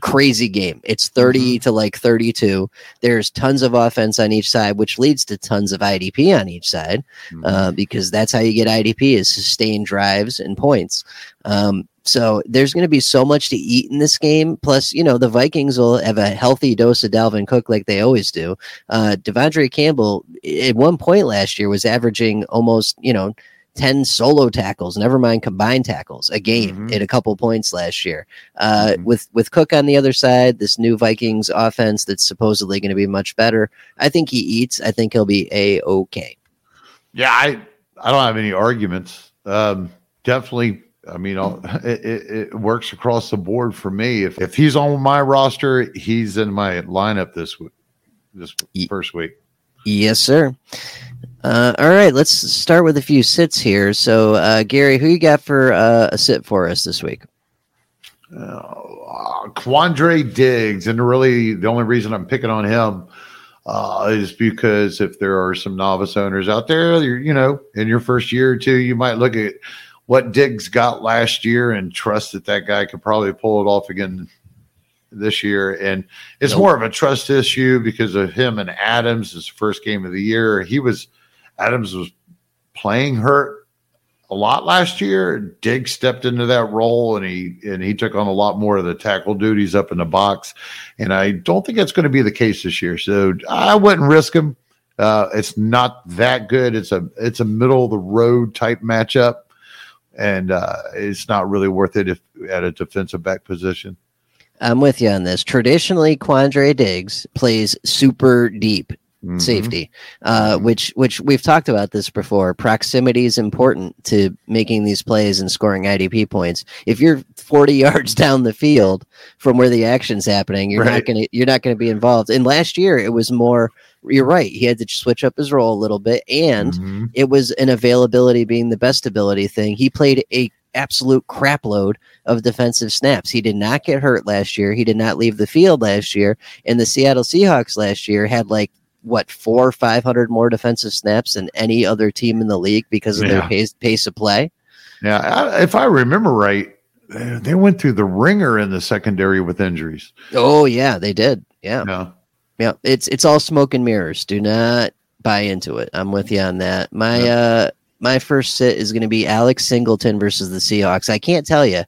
crazy game. It's 30 mm-hmm. to like 32. There's tons of offense on each side, which leads to tons of IDP on each side, mm-hmm. uh, because that's how you get IDP is sustained drives and points. Um, so there's going to be so much to eat in this game. Plus, you know, the Vikings will have a healthy dose of Dalvin Cook like they always do. Uh, De'Vondre Campbell at one point last year was averaging almost, you know, 10 solo tackles, never mind combined tackles a game mm-hmm. at a couple points last year. Uh, mm-hmm. With with Cook on the other side, this new Vikings offense that's supposedly going to be much better. I think he eats. I think he'll be a okay. Yeah, I I don't have any arguments. Um, definitely. I mean, it, it, it, works across the board for me. If if he's on my roster, he's in my lineup this this first week. Yes, sir. Uh, all right, let's start with a few sits here. So, uh, Gary, who you got for uh, a sit for us this week? Uh, Quandre Diggs, and really the only reason I'm picking on him uh, is because if there are some novice owners out there, you know, in your first year or two, you might look at what Diggs got last year and trust that that guy could probably pull it off again this year. And it's more of a trust issue because of him and Adams, his first game of the year. He was Adams was playing hurt a lot last year. Diggs stepped into that role and he and he took on a lot more of the tackle duties up in the box. And I don't think that's going to be the case this year. So I wouldn't risk him. Uh, it's not that good. It's a it's a middle of the road type matchup, and uh, it's not really worth it if at a defensive back position. I'm with you on this. Traditionally, Quandre Diggs plays super deep Mm-hmm. safety, uh, which which we've talked about this before. Proximity is important to making these plays and scoring IDP points. If you're 40 yards down the field from where the action's happening, you're right. not gonna you're not gonna be involved. And last year it was more. You're right. He had to switch up his role a little bit, and mm-hmm. it was an availability being the best ability thing. He played a absolute crapload of defensive snaps. He did not get hurt last year. He did not leave the field last year. And the Seattle Seahawks last year had like what four or five hundred more defensive snaps than any other team in the league because of yeah. their pace, pace of play. Yeah, I, if I remember right, they went through the wringer in the secondary with injuries. Oh yeah, they did. Yeah, yeah, yeah. It's it's all smoke and mirrors. Do not buy into it. I'm with you on that. My yeah. uh my first sit is going to be Alex Singleton versus the Seahawks. I can't tell you.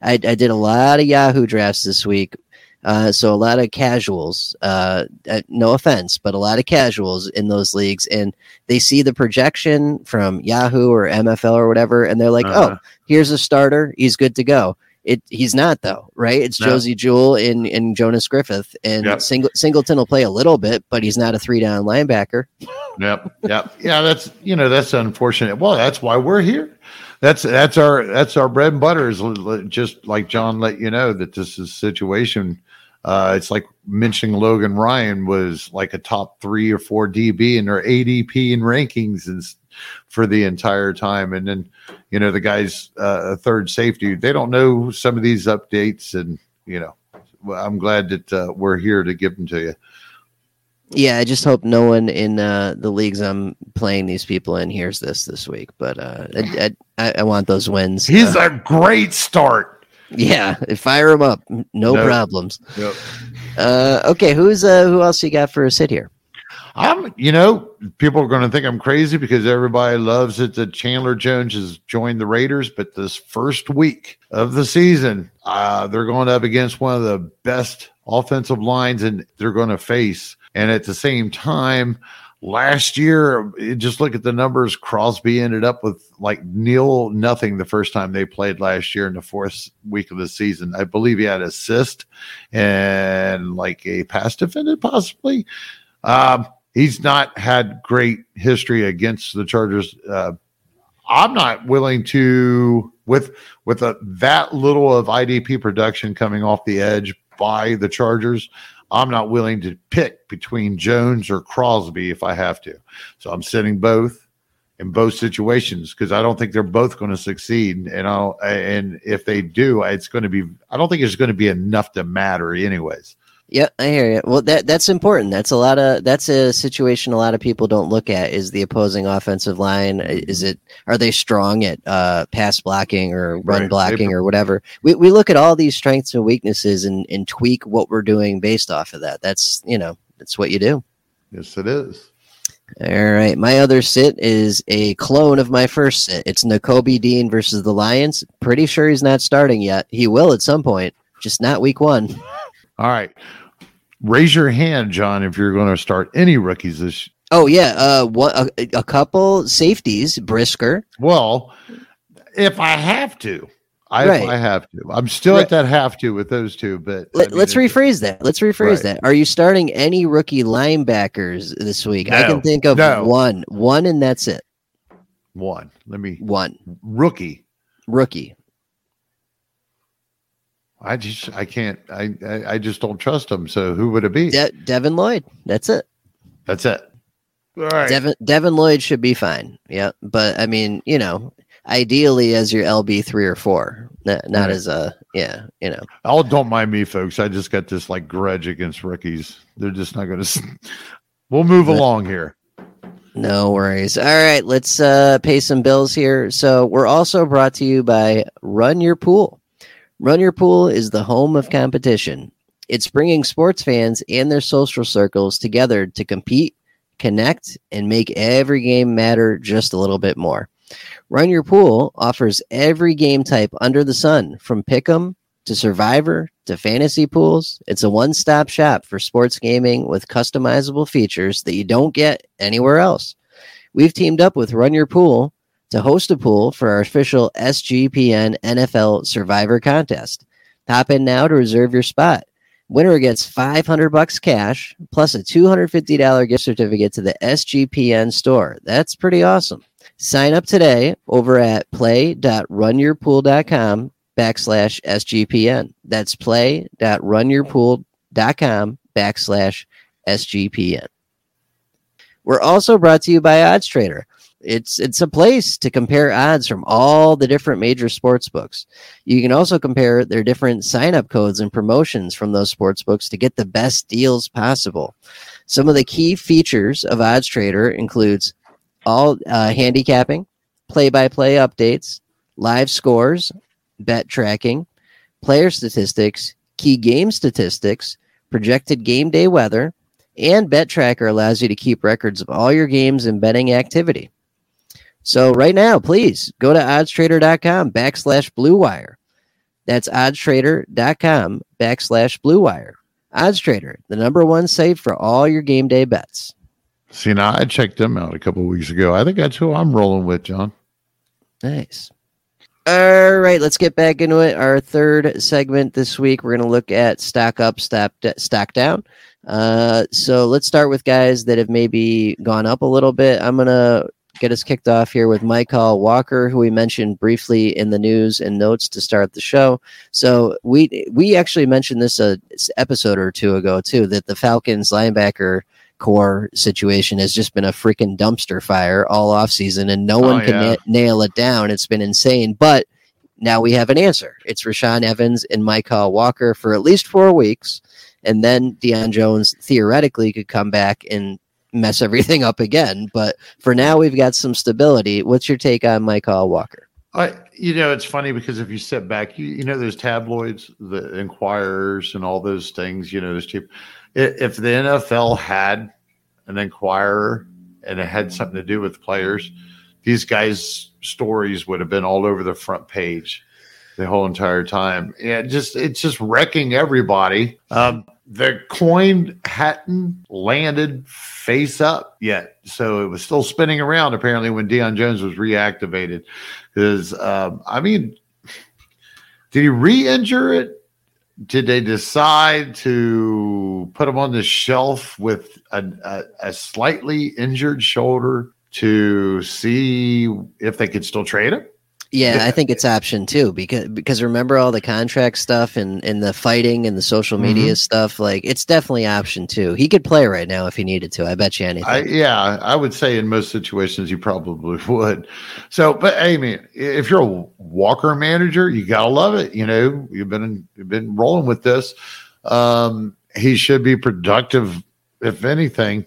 I, I did a lot of Yahoo drafts this week uh, so a lot of casuals, uh, uh, no offense, but a lot of casuals in those leagues, and they see the projection from Yahoo or MFL or whatever, and they're like, oh, uh-huh. "Oh, here's a starter, he's good to go." It he's not though, right? It's No. Josey Jewell and and Jonas Griffith, and Yep. Singl- Singleton will play a little bit, but he's not a three down linebacker. Yep, yep, yeah. That's you know that's unfortunate. Well, that's why we're here. That's that's our that's our bread and butter. Is l- l- just like John let you know that this is a situation. Uh, it's like mentioning Logan Ryan was like a top three or four DB in their ADP and rankings and for the entire time, and then you know the guys uh, a third safety. They don't know some of these updates, and you know I'm glad that uh, we're here to give them to you. Yeah, I just hope no one in uh, the leagues I'm playing these people in hears this this week. But uh, I, I, I want those wins. He's Uh, a great start. Yeah, fire him up, no, No. problems. Yep. Uh, okay, who's uh, who else you got for a sit here? I'm, you know, people are going to think I'm crazy because everybody loves it that Chandler Jones has joined the Raiders. But this first week of the season, uh, they're going up against one of the best offensive lines and they're going to face. And at the same time, last year, just look at the numbers. Crosby ended up with like nil nothing the first time they played last year in the fourth week of the season. I believe he had assist and like a pass defended, possibly. Um, he's not had great history against the Chargers. Uh, I'm not willing to with with a, that little of IDP production coming off the edge by the Chargers. I'm not willing to pick between Jones or Crosby if I have to. So I'm sitting both in both situations because I don't think they're both going to succeed. And I'll and if they do, it's going to be. I don't think it's going to be enough to matter, anyways. Yeah, I hear you. Well, that that's important. That's a lot of that's a situation a lot of people don't look at. Is the opposing offensive line? Is it are they strong at uh, pass blocking or run Right. blocking They- or whatever? We we look at all these strengths and weaknesses and and tweak what we're doing based off of that. That's you know that's what you do. Yes, it is. All right, my other sit is a clone of my first sit. It's Nakobe Dean versus the Lions. Pretty sure he's not starting yet. He will at some point, just not week one. All right. Raise your hand, John, if you're going to start any rookies this. Oh yeah, uh, one a, a couple safeties, Brisker. Well, if I have to, I, Right. if I have to. I'm still Right. at that have to with those two, but I Let, mean, let's rephrase that. Let's rephrase Right. that. Are you starting any rookie linebackers this week? I can think of No. one, one, and that's it. one. Let me One rookie. rookie. I just I can't. I I, I just don't trust him. So who would it be? De- Devin Lloyd. That's it. That's it. All right. Devin Devin Lloyd should be fine. Yeah, but I mean, you know, ideally as your LB three or four, not, not Right. as a yeah, you know. Oh, don't mind me, folks. I just got this like grudge against rookies. They're just not going to. We'll move Right. along here. No worries. All right, let's uh, pay some bills here. So we're also brought to you by Run Your Pool. Run Your Pool is the home of competition. It's bringing sports fans and their social circles together to compete, connect, and make every game matter just a little bit more. Run Your Pool offers every game type under the sun, from Pick'em to Survivor to fantasy pools. It's a one stop shop for sports gaming with customizable features that you don't get anywhere else. We've teamed up with Run Your Pool to host a pool for our official SGPN NFL Survivor contest. Hop in now to reserve your spot. Winner gets 500 bucks cash plus a $250 gift certificate to the SGPN store. That's pretty awesome. Sign up today over at play.runyourpool.com backslash SGPN. That's play.runyourpool.com backslash SGPN. We're also brought to you by Odds Trader. It's it's a place to compare odds from all the different major sports books. You can also compare their different sign-up codes and promotions from those sports books to get the best deals possible. Some of the key features of Odds Trader includes all uh, handicapping, play-by-play updates, live scores, bet tracking, player statistics, key game statistics, projected game day weather, and Bet Tracker allows you to keep records of all your games and betting activity. So right now, please go to oddstrader.com backslash blue wire. That's oddstrader.com backslash blue wire. OddsTrader, the number one site for all your game day bets. See, now I checked them out a couple of weeks ago. I think that's who I'm rolling with, John. Nice. All right, let's get back into it. Our third segment this week, we're going to look at stock up, stock, stock down. Uh, so let's start with guys that have maybe gone up a little bit. I'm going to get us kicked off here with Mykal Walker, who we mentioned briefly in the news and notes to start the show. So we we actually mentioned this a episode or two ago too that the Falcons linebacker corps situation has just been a freaking dumpster fire all off season, and no oh, one oh, can yeah. na- nail it down. It's been insane, but now we have an answer. It's Rashaan Evans and Mykal Walker for at least four weeks, and then Deion Jones theoretically could come back and mess everything up again. But for now, we've got some stability. What's your take on Mykal Walker? I, you know, it's funny because if you sit back, you, you know, those tabloids, the Inquirers, and all those things. You know, those cheap if the NFL had an inquirer and it had something to do with players, these guys' stories would have been all over the front page the whole entire time. Yeah, just it's just wrecking everybody. Um, the coin hadn't landed face up yet, so it was still spinning around. Apparently, when Deion Jones was reactivated, because um, I mean, did he re-injure it? did they decide to put him on the shelf with a, a, a, slightly injured shoulder to see if they could still trade him? Yeah, I think it's option two because because remember all the contract stuff and, and the fighting and the social media mm-hmm. stuff. Like it's definitely option two. He could play right now if he needed to. I bet you anything. I, yeah, I would say in most situations you probably would. So, but I mean, if you're a Walker manager, you gotta love it. You know, you've been you've been rolling with this. Um, he should be productive, if anything,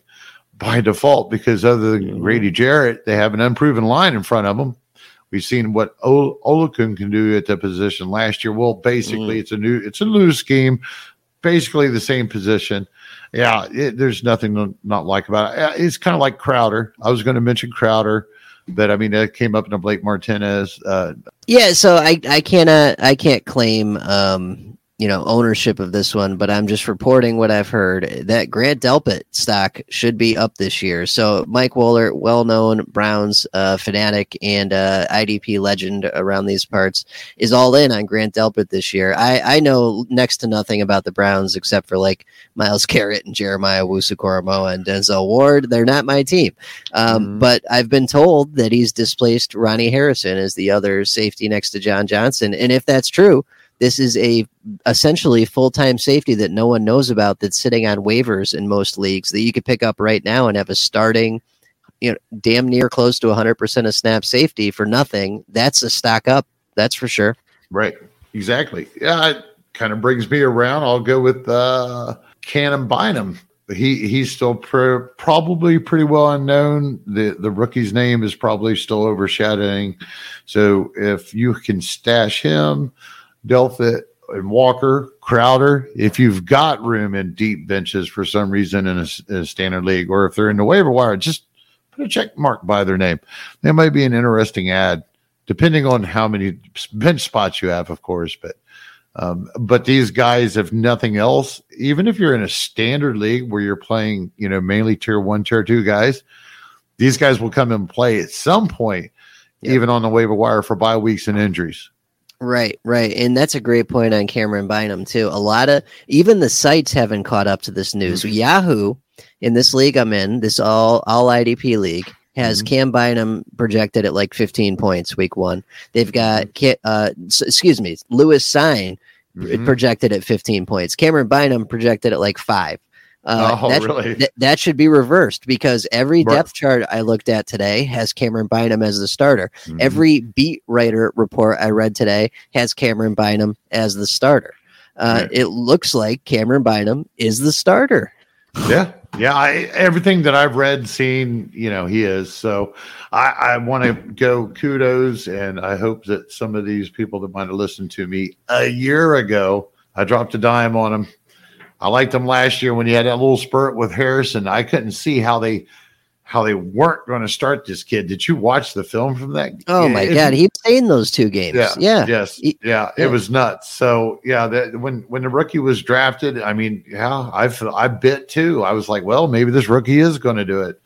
by default, because other than mm-hmm. Grady Jarrett, they have an unproven line in front of them We've seen what o- Oluokun can do at the position last year. Well, basically, mm. it's a new it's a new scheme, basically the same position. Yeah, it, there's nothing not like about it. It's kind of like Crowder. I was going to mention Crowder, but I mean that came up in a Blake Martinez. Uh, yeah, so I I can't uh, I can't claim um, you know ownership of this one, but I'm just reporting what I've heard that Grant Delpit stock should be up this year. So Mike Wohlert, well-known Browns uh, fanatic and uh, IDP legend around these parts, is all in on Grant Delpit this year. I I know next to nothing about the Browns except for like Myles Garrett and Jeremiah Owusu-Koramoah and Denzel Ward. They're not my team, um, mm-hmm. but I've been told that he's displaced Ronnie Harrison as the other safety next to John Johnson, and if that's true this is a essentially full-time safety that no one knows about that's sitting on waivers in most leagues that you could pick up right now and have a starting you know damn near close to 100% of snap safety for nothing. That's a stock up that's for sure. Right. Exactly. Yeah it kind of brings me around. I'll go with uh Cannon Bynum. He he's still pr- probably pretty well unknown. The the rookie's name is probably still overshadowing. So if you can stash him, Delpit and Walker, Crowder, if you've got room in deep benches for some reason in a, in a, standard league, or if they're in the waiver wire, just put a check mark by their name. That might be an interesting ad, depending on how many bench spots you have, of course. But um, but these guys, if nothing else, even if you're in a standard league where you're playing, you know, mainly tier one, tier two guys, these guys will come and play at some point, even on the waiver wire for bye weeks and injuries. Right, right. And that's a great point on Camryn Bynum, too. A lot of even the sites haven't caught up to this news. Mm-hmm. Yahoo, in this league I'm in, this all all IDP league, has mm-hmm. Cam Bynum projected at like 15 points week one. They've got, mm-hmm. uh, excuse me, Lewis Cine mm-hmm. projected at 15 points. Camryn Bynum projected at like five. Uh, oh, that, really? Th- that should be reversed because every depth chart I looked at today has Camryn Bynum as the starter. Mm-hmm. Every beat writer report I read today has Camryn Bynum as the starter. Uh, It looks like Camryn Bynum is the starter. Yeah, yeah. I, everything that I've read, seen, you know, he is. So I, I want to go kudos, and I hope that some of these people that might have listened to me a year ago, I dropped a dime on him I liked them last year when he had that little spurt with Harrison. I couldn't see how they how they weren't going to start this kid. Did you watch the film from that? Oh my it, god, he played in those two games. Yeah, yeah, yes, he, yeah, yeah. It was nuts. So yeah, that, when when the rookie was drafted, I mean, yeah, I I bit too. I was like, well, maybe this rookie is going to do it.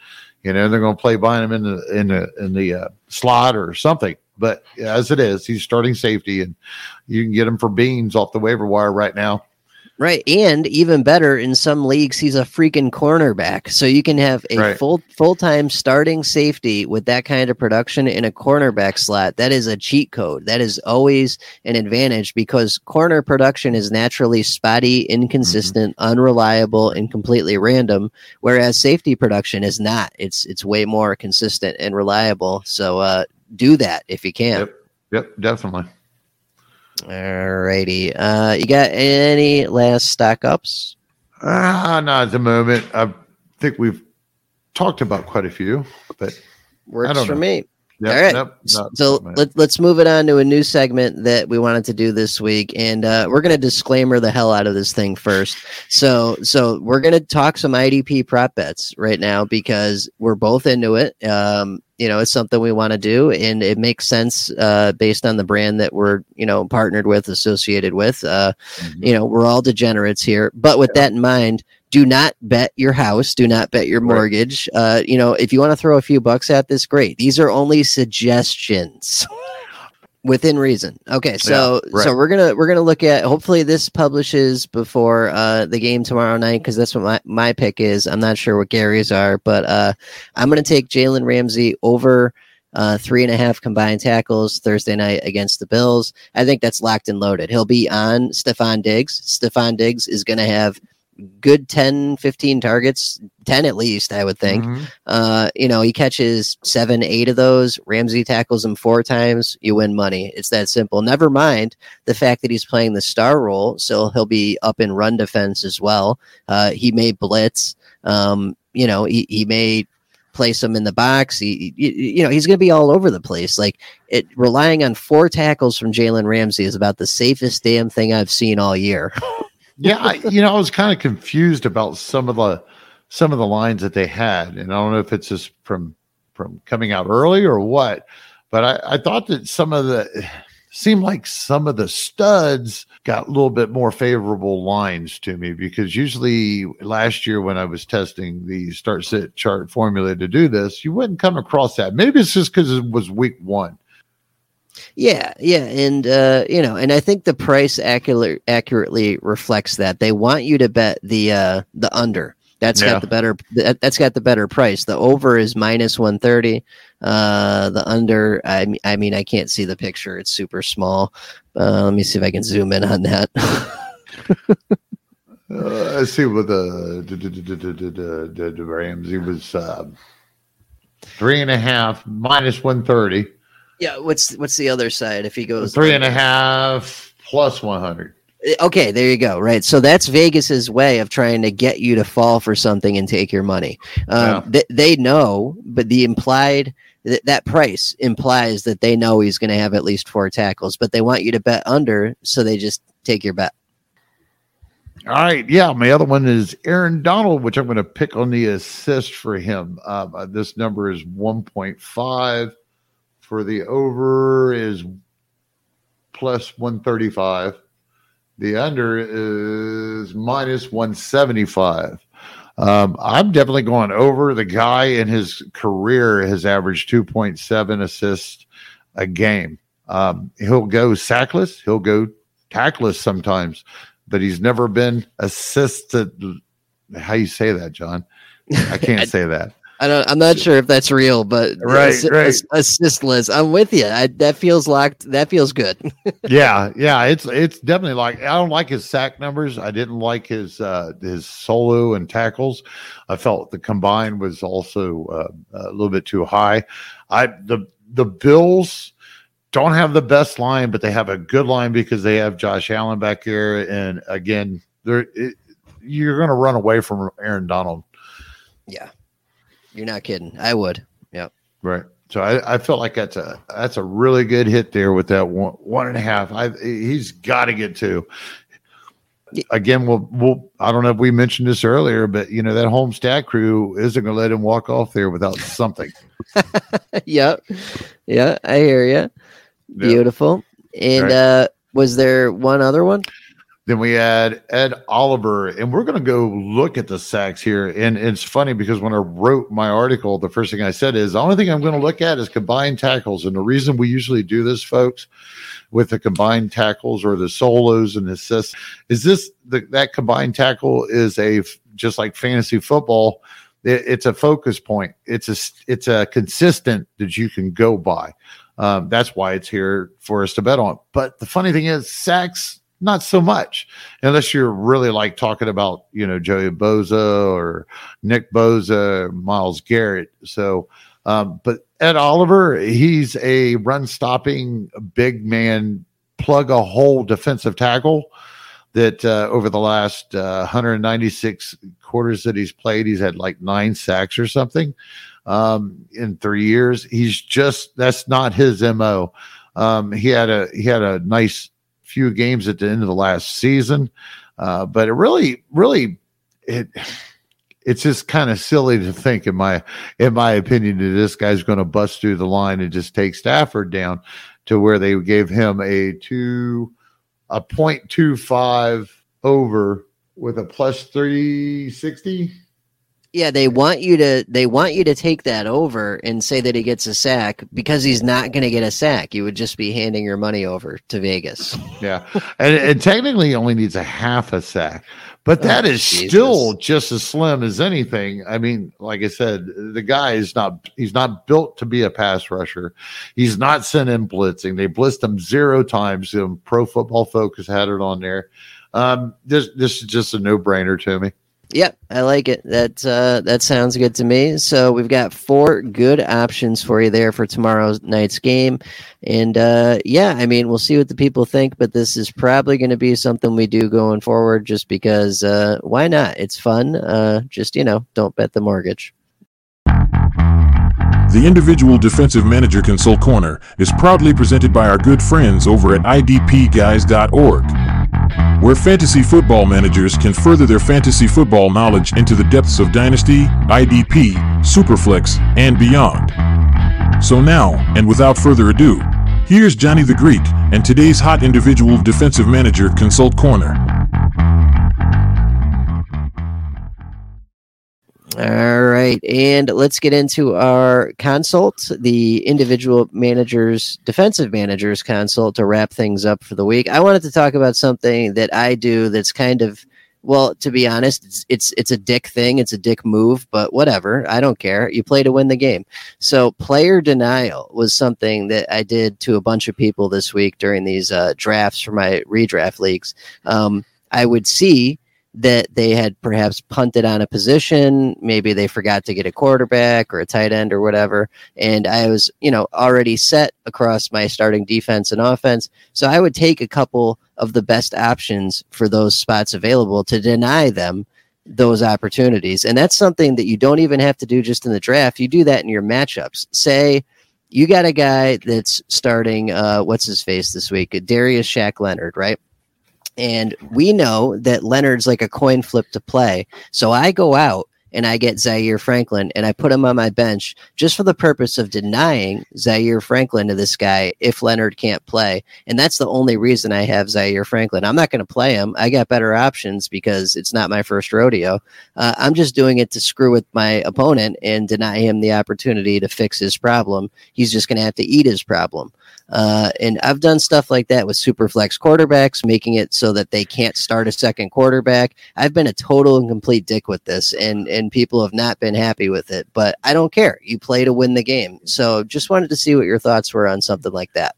You know, they're going to play behind him in the in the in the uh, slot or something. But as it is, he's starting safety, and you can get him for beans off the waiver wire right now. Right. And even better, in some leagues, he's a freaking cornerback. So you can have a Right. full full time starting safety with that kind of production in a cornerback slot. That is a cheat code. That is always an advantage because corner production is naturally spotty, inconsistent, unreliable, and completely random. Whereas safety production is not. It's it's way more consistent and reliable. So uh do that if you can. Yep. Yep, definitely. Alrighty. Uh you got any last stock ups? Ah, not at the moment. I think we've talked about quite a few, but Works don't for know. me. Yep, All right. yep, So let, let's move it on to a new segment that we wanted to do this week, and uh, we're going to disclaimer the hell out of this thing first. So, so we're going to talk some IDP prop bets right now because we're both into it. Um, you know, it's something we want to do, and it makes sense uh, based on the brand that we're you know partnered with, associated with. Uh, Mhm. you know, we're all degenerates here. But with that in mind, do not bet your house. Do not bet your Right. mortgage. Uh, you know, if you want to throw a few bucks at this, great. These are only suggestions. Within reason. Okay, so Yeah, right. so we're gonna we're gonna look at. Hopefully, this publishes before uh, the game tomorrow night because that's what my, my pick is. I'm not sure what Gary's are, but uh, I'm gonna take Jalen Ramsey over uh, three and a half combined tackles Thursday night against the Bills. I think that's locked and loaded. He'll be on Stefon Diggs. Stefon Diggs is going to have good 10, 15 targets, 10 at least, I would think. Mhm. Uh, you know, he catches seven, eight of those. Ramsey tackles him four times. You win money. It's that simple. Never mind the fact that he's playing the star role, so he'll be up in run defense as well. Uh, he may blitz. Um, you know, he, he may place him in the box. He, you, you know, he's going to be all over the place. Like it, relying on four tackles from Jalen Ramsey is about the safest damn thing I've seen all year. yeah, I, you know, I was kind of confused about some of the some of the lines that they had, and I don't know if it's just from from coming out early or what, but I, I thought that some of the seemed like some of the studs got a little bit more favorable lines to me because usually last year when I was testing the start sit chart formula to do this, you wouldn't come across that. Maybe it's just because it was week one. Yeah, yeah, and uh, you know, and I think the price accurate, accurately reflects that. They want you to bet the uh, the under. That's Yeah. got the better. That, that's got the better price. The over is minus one thirty. Uh, the under. I mean, I mean, I can't see the picture. It's super small. Uh, let me see if I can zoom in on that. Uh, I see what the, the, the, Ramsey was uh, three and a half minus 130, yeah. What's what's the other side? If he goes three and a half plus 100. Okay, there you go. Right. So that's Vegas's way of trying to get you to fall for something and take your money. Yeah. Um, they, they know, but the implied th- that price implies that they know he's going to have at least four tackles, but they want you to bet under, so they just take your bet. All right. Yeah. My other one is Aaron Donald, which I'm going to pick on the assist for him. Um, uh, this number is 1.5. For the over is plus 135. The under is minus 175. Um, I'm definitely going over. The guy in his career has averaged 2.7 assists a game. Um, he'll go sackless, he'll go tackless sometimes, but he's never been assisted. How you say that, John? I can't say that. I don't. I'm not sure if that's real, but Right, assi- right. I'm with you. I, that feels locked. That feels good. yeah, yeah, it's it's definitely like I don't like his sack numbers. I didn't like his uh his solo and tackles. I felt the combined was also uh, a little bit too high. I the the Bills don't have the best line, but they have a good line because they have Josh Allen back here, and again, they're it, you're going to run away from Aaron Donald, yeah, you're not kidding. I would. Yep. Right? So I, I felt like that's a that's a really good hit there with that one one and a half. I he's got to get two. Again, we'll we'll I don't know if we mentioned this earlier, but you know that home stat crew isn't going to let him walk off there without something. yep. Yeah, I hear you. Beautiful. And Right. uh was there one other one? Then we had Ed Oliver, and we're going to go look at the sacks here. And it's funny because when I wrote my article, the first thing I said is the only thing I'm going to look at is combined tackles. And the reason we usually do this, folks, with the combined tackles or the solos and assists, is this the, that combined tackle is a just like fantasy football. It, it's a focus point. It's a it's a consistent that you can go by. Um, that's why it's here for us to bet on. But the funny thing is, sacks not so much unless you're really like talking about you know Joey Bosa or Nick Bosa, Myles Garrett. So, um, but Ed Oliver, he's a run stopping big man, plug a hole defensive tackle. That uh, over the last uh, 196 quarters that he's played, he's had like nine sacks or something um, in three years. He's just that's not his mo. Um, he had a he had a nice few games at the end of the last season. Uh, but it really, really, it it's just kind of silly to think, in my in my opinion, that this guy's going to bust through the line and just take Stafford down to where they gave him a two a point two five over with a plus three sixty yeah, they want you to they want you to take that over and say that he gets a sack because he's not going to get a sack. You would just be handing your money over to Vegas. Yeah, and, and technically he only needs a half a sack, but oh, that oh, is Jesus. still just as slim as anything. I mean, like I said, the guy is not he's not built to be a pass rusher. He's not sent in blitzing. They blitzed him zero times. Pro Football Focus had it on there. Um, this this is just a no brainer to me. Yep, I like it. That uh, that sounds good to me. So we've got four good options for you there for tomorrow's night's game, and uh, yeah, I mean we'll see what the people think, but this is probably going to be something we do going forward, just because uh, why not? It's fun. Uh, just you know, don't bet the mortgage. The individual defensive manager consult corner is proudly presented by our good friends over at idpguys.org where fantasy football managers can further their fantasy football knowledge into the depths of Dynasty, IDP, Superflex, and beyond. So now, and without further ado, here's Johnny the Greek and today's hot individual defensive manager consult corner. All right. And let's get into our consult, the individual managers, defensive managers consult to wrap things up for the week. I wanted to talk about something that I do that's kind of well, to be honest, it's, it's it's a dick thing. It's a dick move, but whatever. I don't care. You play to win the game. So player denial was something that I did to a bunch of people this week during these uh, drafts for my redraft leagues. Um, I would see that they had perhaps punted on a position. Maybe they forgot to get a quarterback or a tight end or whatever. And I was, you know, already set across my starting defense and offense. So I would take a couple of the best options for those spots available to deny them those opportunities. And that's something that you don't even have to do just in the draft. You do that in your matchups. Say, you got a guy that's starting uh, what's his face this week darius shaq leonard right and we know that Leonard's like a coin flip to play. So I go out and I get Zaire Franklin and I put him on my bench just for the purpose of denying Zaire Franklin to this guy if Leonard can't play. And that's the only reason I have Zaire Franklin. I'm not going to play him. I got better options because it's not my first rodeo. Uh, I'm just doing it to screw with my opponent and deny him the opportunity to fix his problem. He's just going to have to eat his problem. Uh, and I've done stuff like that with super flex quarterbacks, making it so that they can't start a second quarterback. I've been a total and complete dick with this, and and people have not been happy with it. But I don't care. You play to win the game. So just wanted to see what your thoughts were on something like that.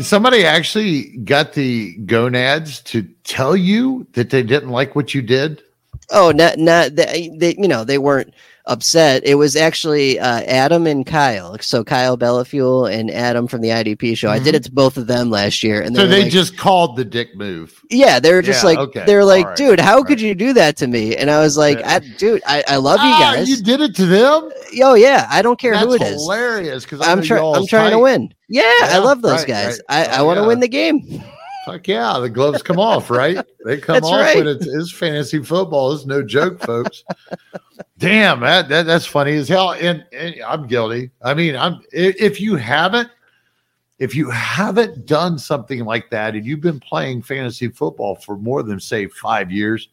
Somebody actually got the gonads to tell you that they didn't like what you did. Oh, not not they, they you know they weren't upset. It was actually uh, Adam and Kyle. So Kyle Bellafuel and Adam from the IDP show. Mm-hmm. I did mm-hmm. it to both of them last year, and so they like, just called the dick move. Yeah, they were just yeah, like okay. they're like, right. dude, how could you do that to me? And I was like, I, dude, I, I love you ah, guys. You did it to them. Oh yeah, I don't care That's who it is. Hilarious because I'm trying. I'm trying tight. to win. Yeah, yeah, I love those right, guys. I, I want to win the game. Fuck yeah, the gloves come off, right? They come that's off right. when it's, it's fantasy football. It's no joke, folks. Damn, that, that that's funny as hell. And, and, I'm guilty. I mean, I'm if you haven't, if you haven't done something like that and you've been playing fantasy football for more than say five years,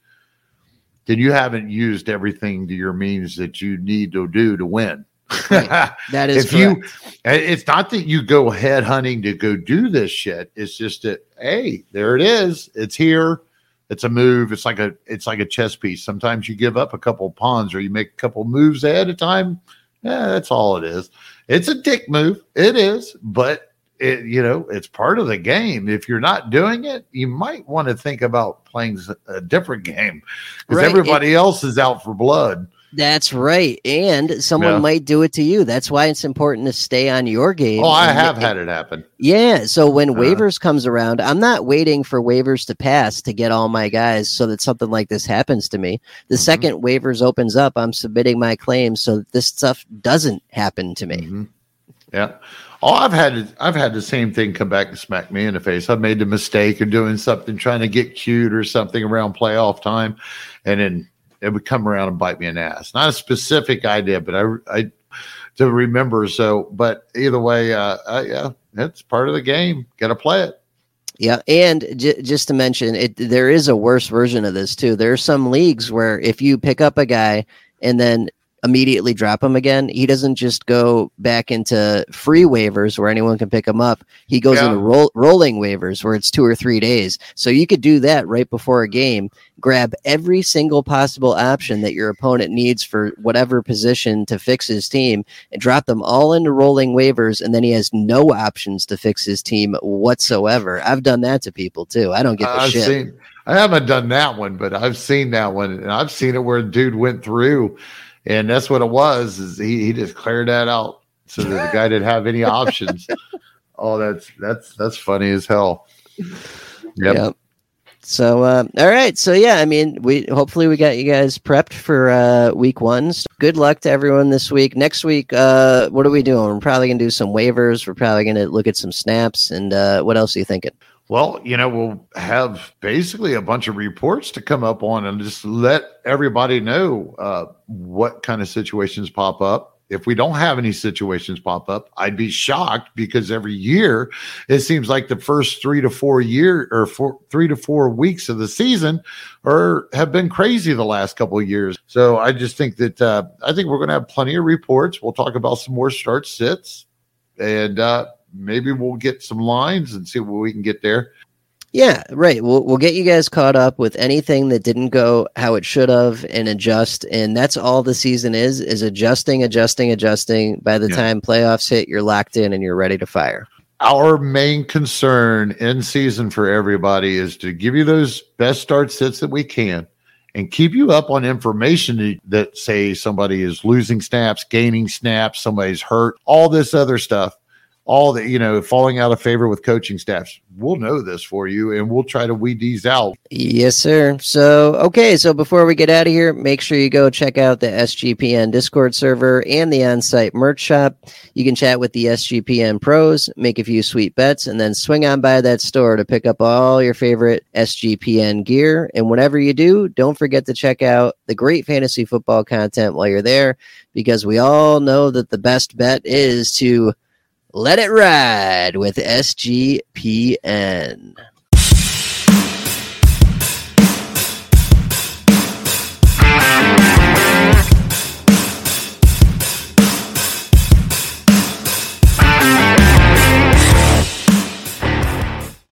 then you haven't used everything to your means that you need to do to win. Right. That is if you eh, it's not that you go head hunting to go do this shit. It's just that hey, there it is. It's here. It's a move. It's like a it's like a chess piece. Sometimes you give up a couple pawns or you make a couple moves ahead of time. Yeah, that's all it is. It's a dick move. It is, but it, you know, it's part of the game. If you're not doing it, you might want to think about playing a different game because Right. everybody else is out for blood. That's right. And someone Yeah. might do it to you. That's why it's important to stay on your game. Oh, I have had it happen. Yeah. So when Uh. waivers comes around, I'm not waiting for waivers to pass to get all my guys so that something like this happens to me. The Mhm. second waivers opens up, I'm submitting my claims so that this stuff doesn't happen to me. Mhm. Yeah. Oh, I've had I've had the same thing come back and smack me in the face. I've made the mistake of doing something, trying to get cute or something around playoff time, and then it would come around and bite me in the ass. Not a specific idea, but I I to remember. So, but either way, uh, uh yeah, that's part of the game. Got to play it. Yeah, and j- just to mention, it there is a worse version of this too. There are some leagues where if you pick up a guy and then immediately drop him again, he doesn't just go back into free waivers where anyone can pick him up. He goes Yeah. into roll, rolling waivers where it's two or three days. So you could do that right before a game. Grab every single possible option that your opponent needs for whatever position to fix his team, and drop them all into rolling waivers, and then he has no options to fix his team whatsoever. I've done that to people too. I don't a I've shit. seen. I haven't done that one, but I've seen that one, and I've seen it where a dude went through, and that's what it was. Is he, he just cleared that out so that the guy didn't have any options. oh, that's that's that's funny as hell. Yep. Yep. So, uh, all right. So, yeah, I mean, we hopefully we got you guys prepped for uh, week one. So good luck to everyone this week. Next week, uh, what are we doing? We're probably gonna do some waivers. We're probably gonna look at some snaps. And uh, what else are you thinking? Well, you know, we'll have basically a bunch of reports to come up on and just let everybody know uh, what kind of situations pop up. If we don't have any situations pop up, I'd be shocked because every year it seems like the first three to four year or four, three to four weeks of the season are have been crazy the last couple of years. So I just think that uh, I think we're going to have plenty of reports. We'll talk about some more start sits and uh, maybe we'll get some lines and see what we can get there. Yeah, right. We'll we'll get you guys caught up with anything that didn't go how it should have and adjust. And that's all the season is is adjusting, adjusting, adjusting. By the Yeah. time playoffs hit, you're locked in and you're ready to fire. Our main concern in season for everybody is to give you those best start sits that we can and keep you up on information that- that say somebody is losing snaps, gaining snaps, somebody's hurt, all this other stuff. All the, you know, falling out of favor with coaching staffs. We'll know this for you and we'll try to weed these out. Yes, sir. So, okay. So, before we get out of here, make sure you go check out the SGPN Discord server and the on site merch shop. You can chat with the SGPN pros, make a few sweet bets, and then swing on by that store to pick up all your favorite SGPN gear. And whatever you do, don't forget to check out the great fantasy football content while you're there, because we all know that the best bet is to let it ride with SGPN.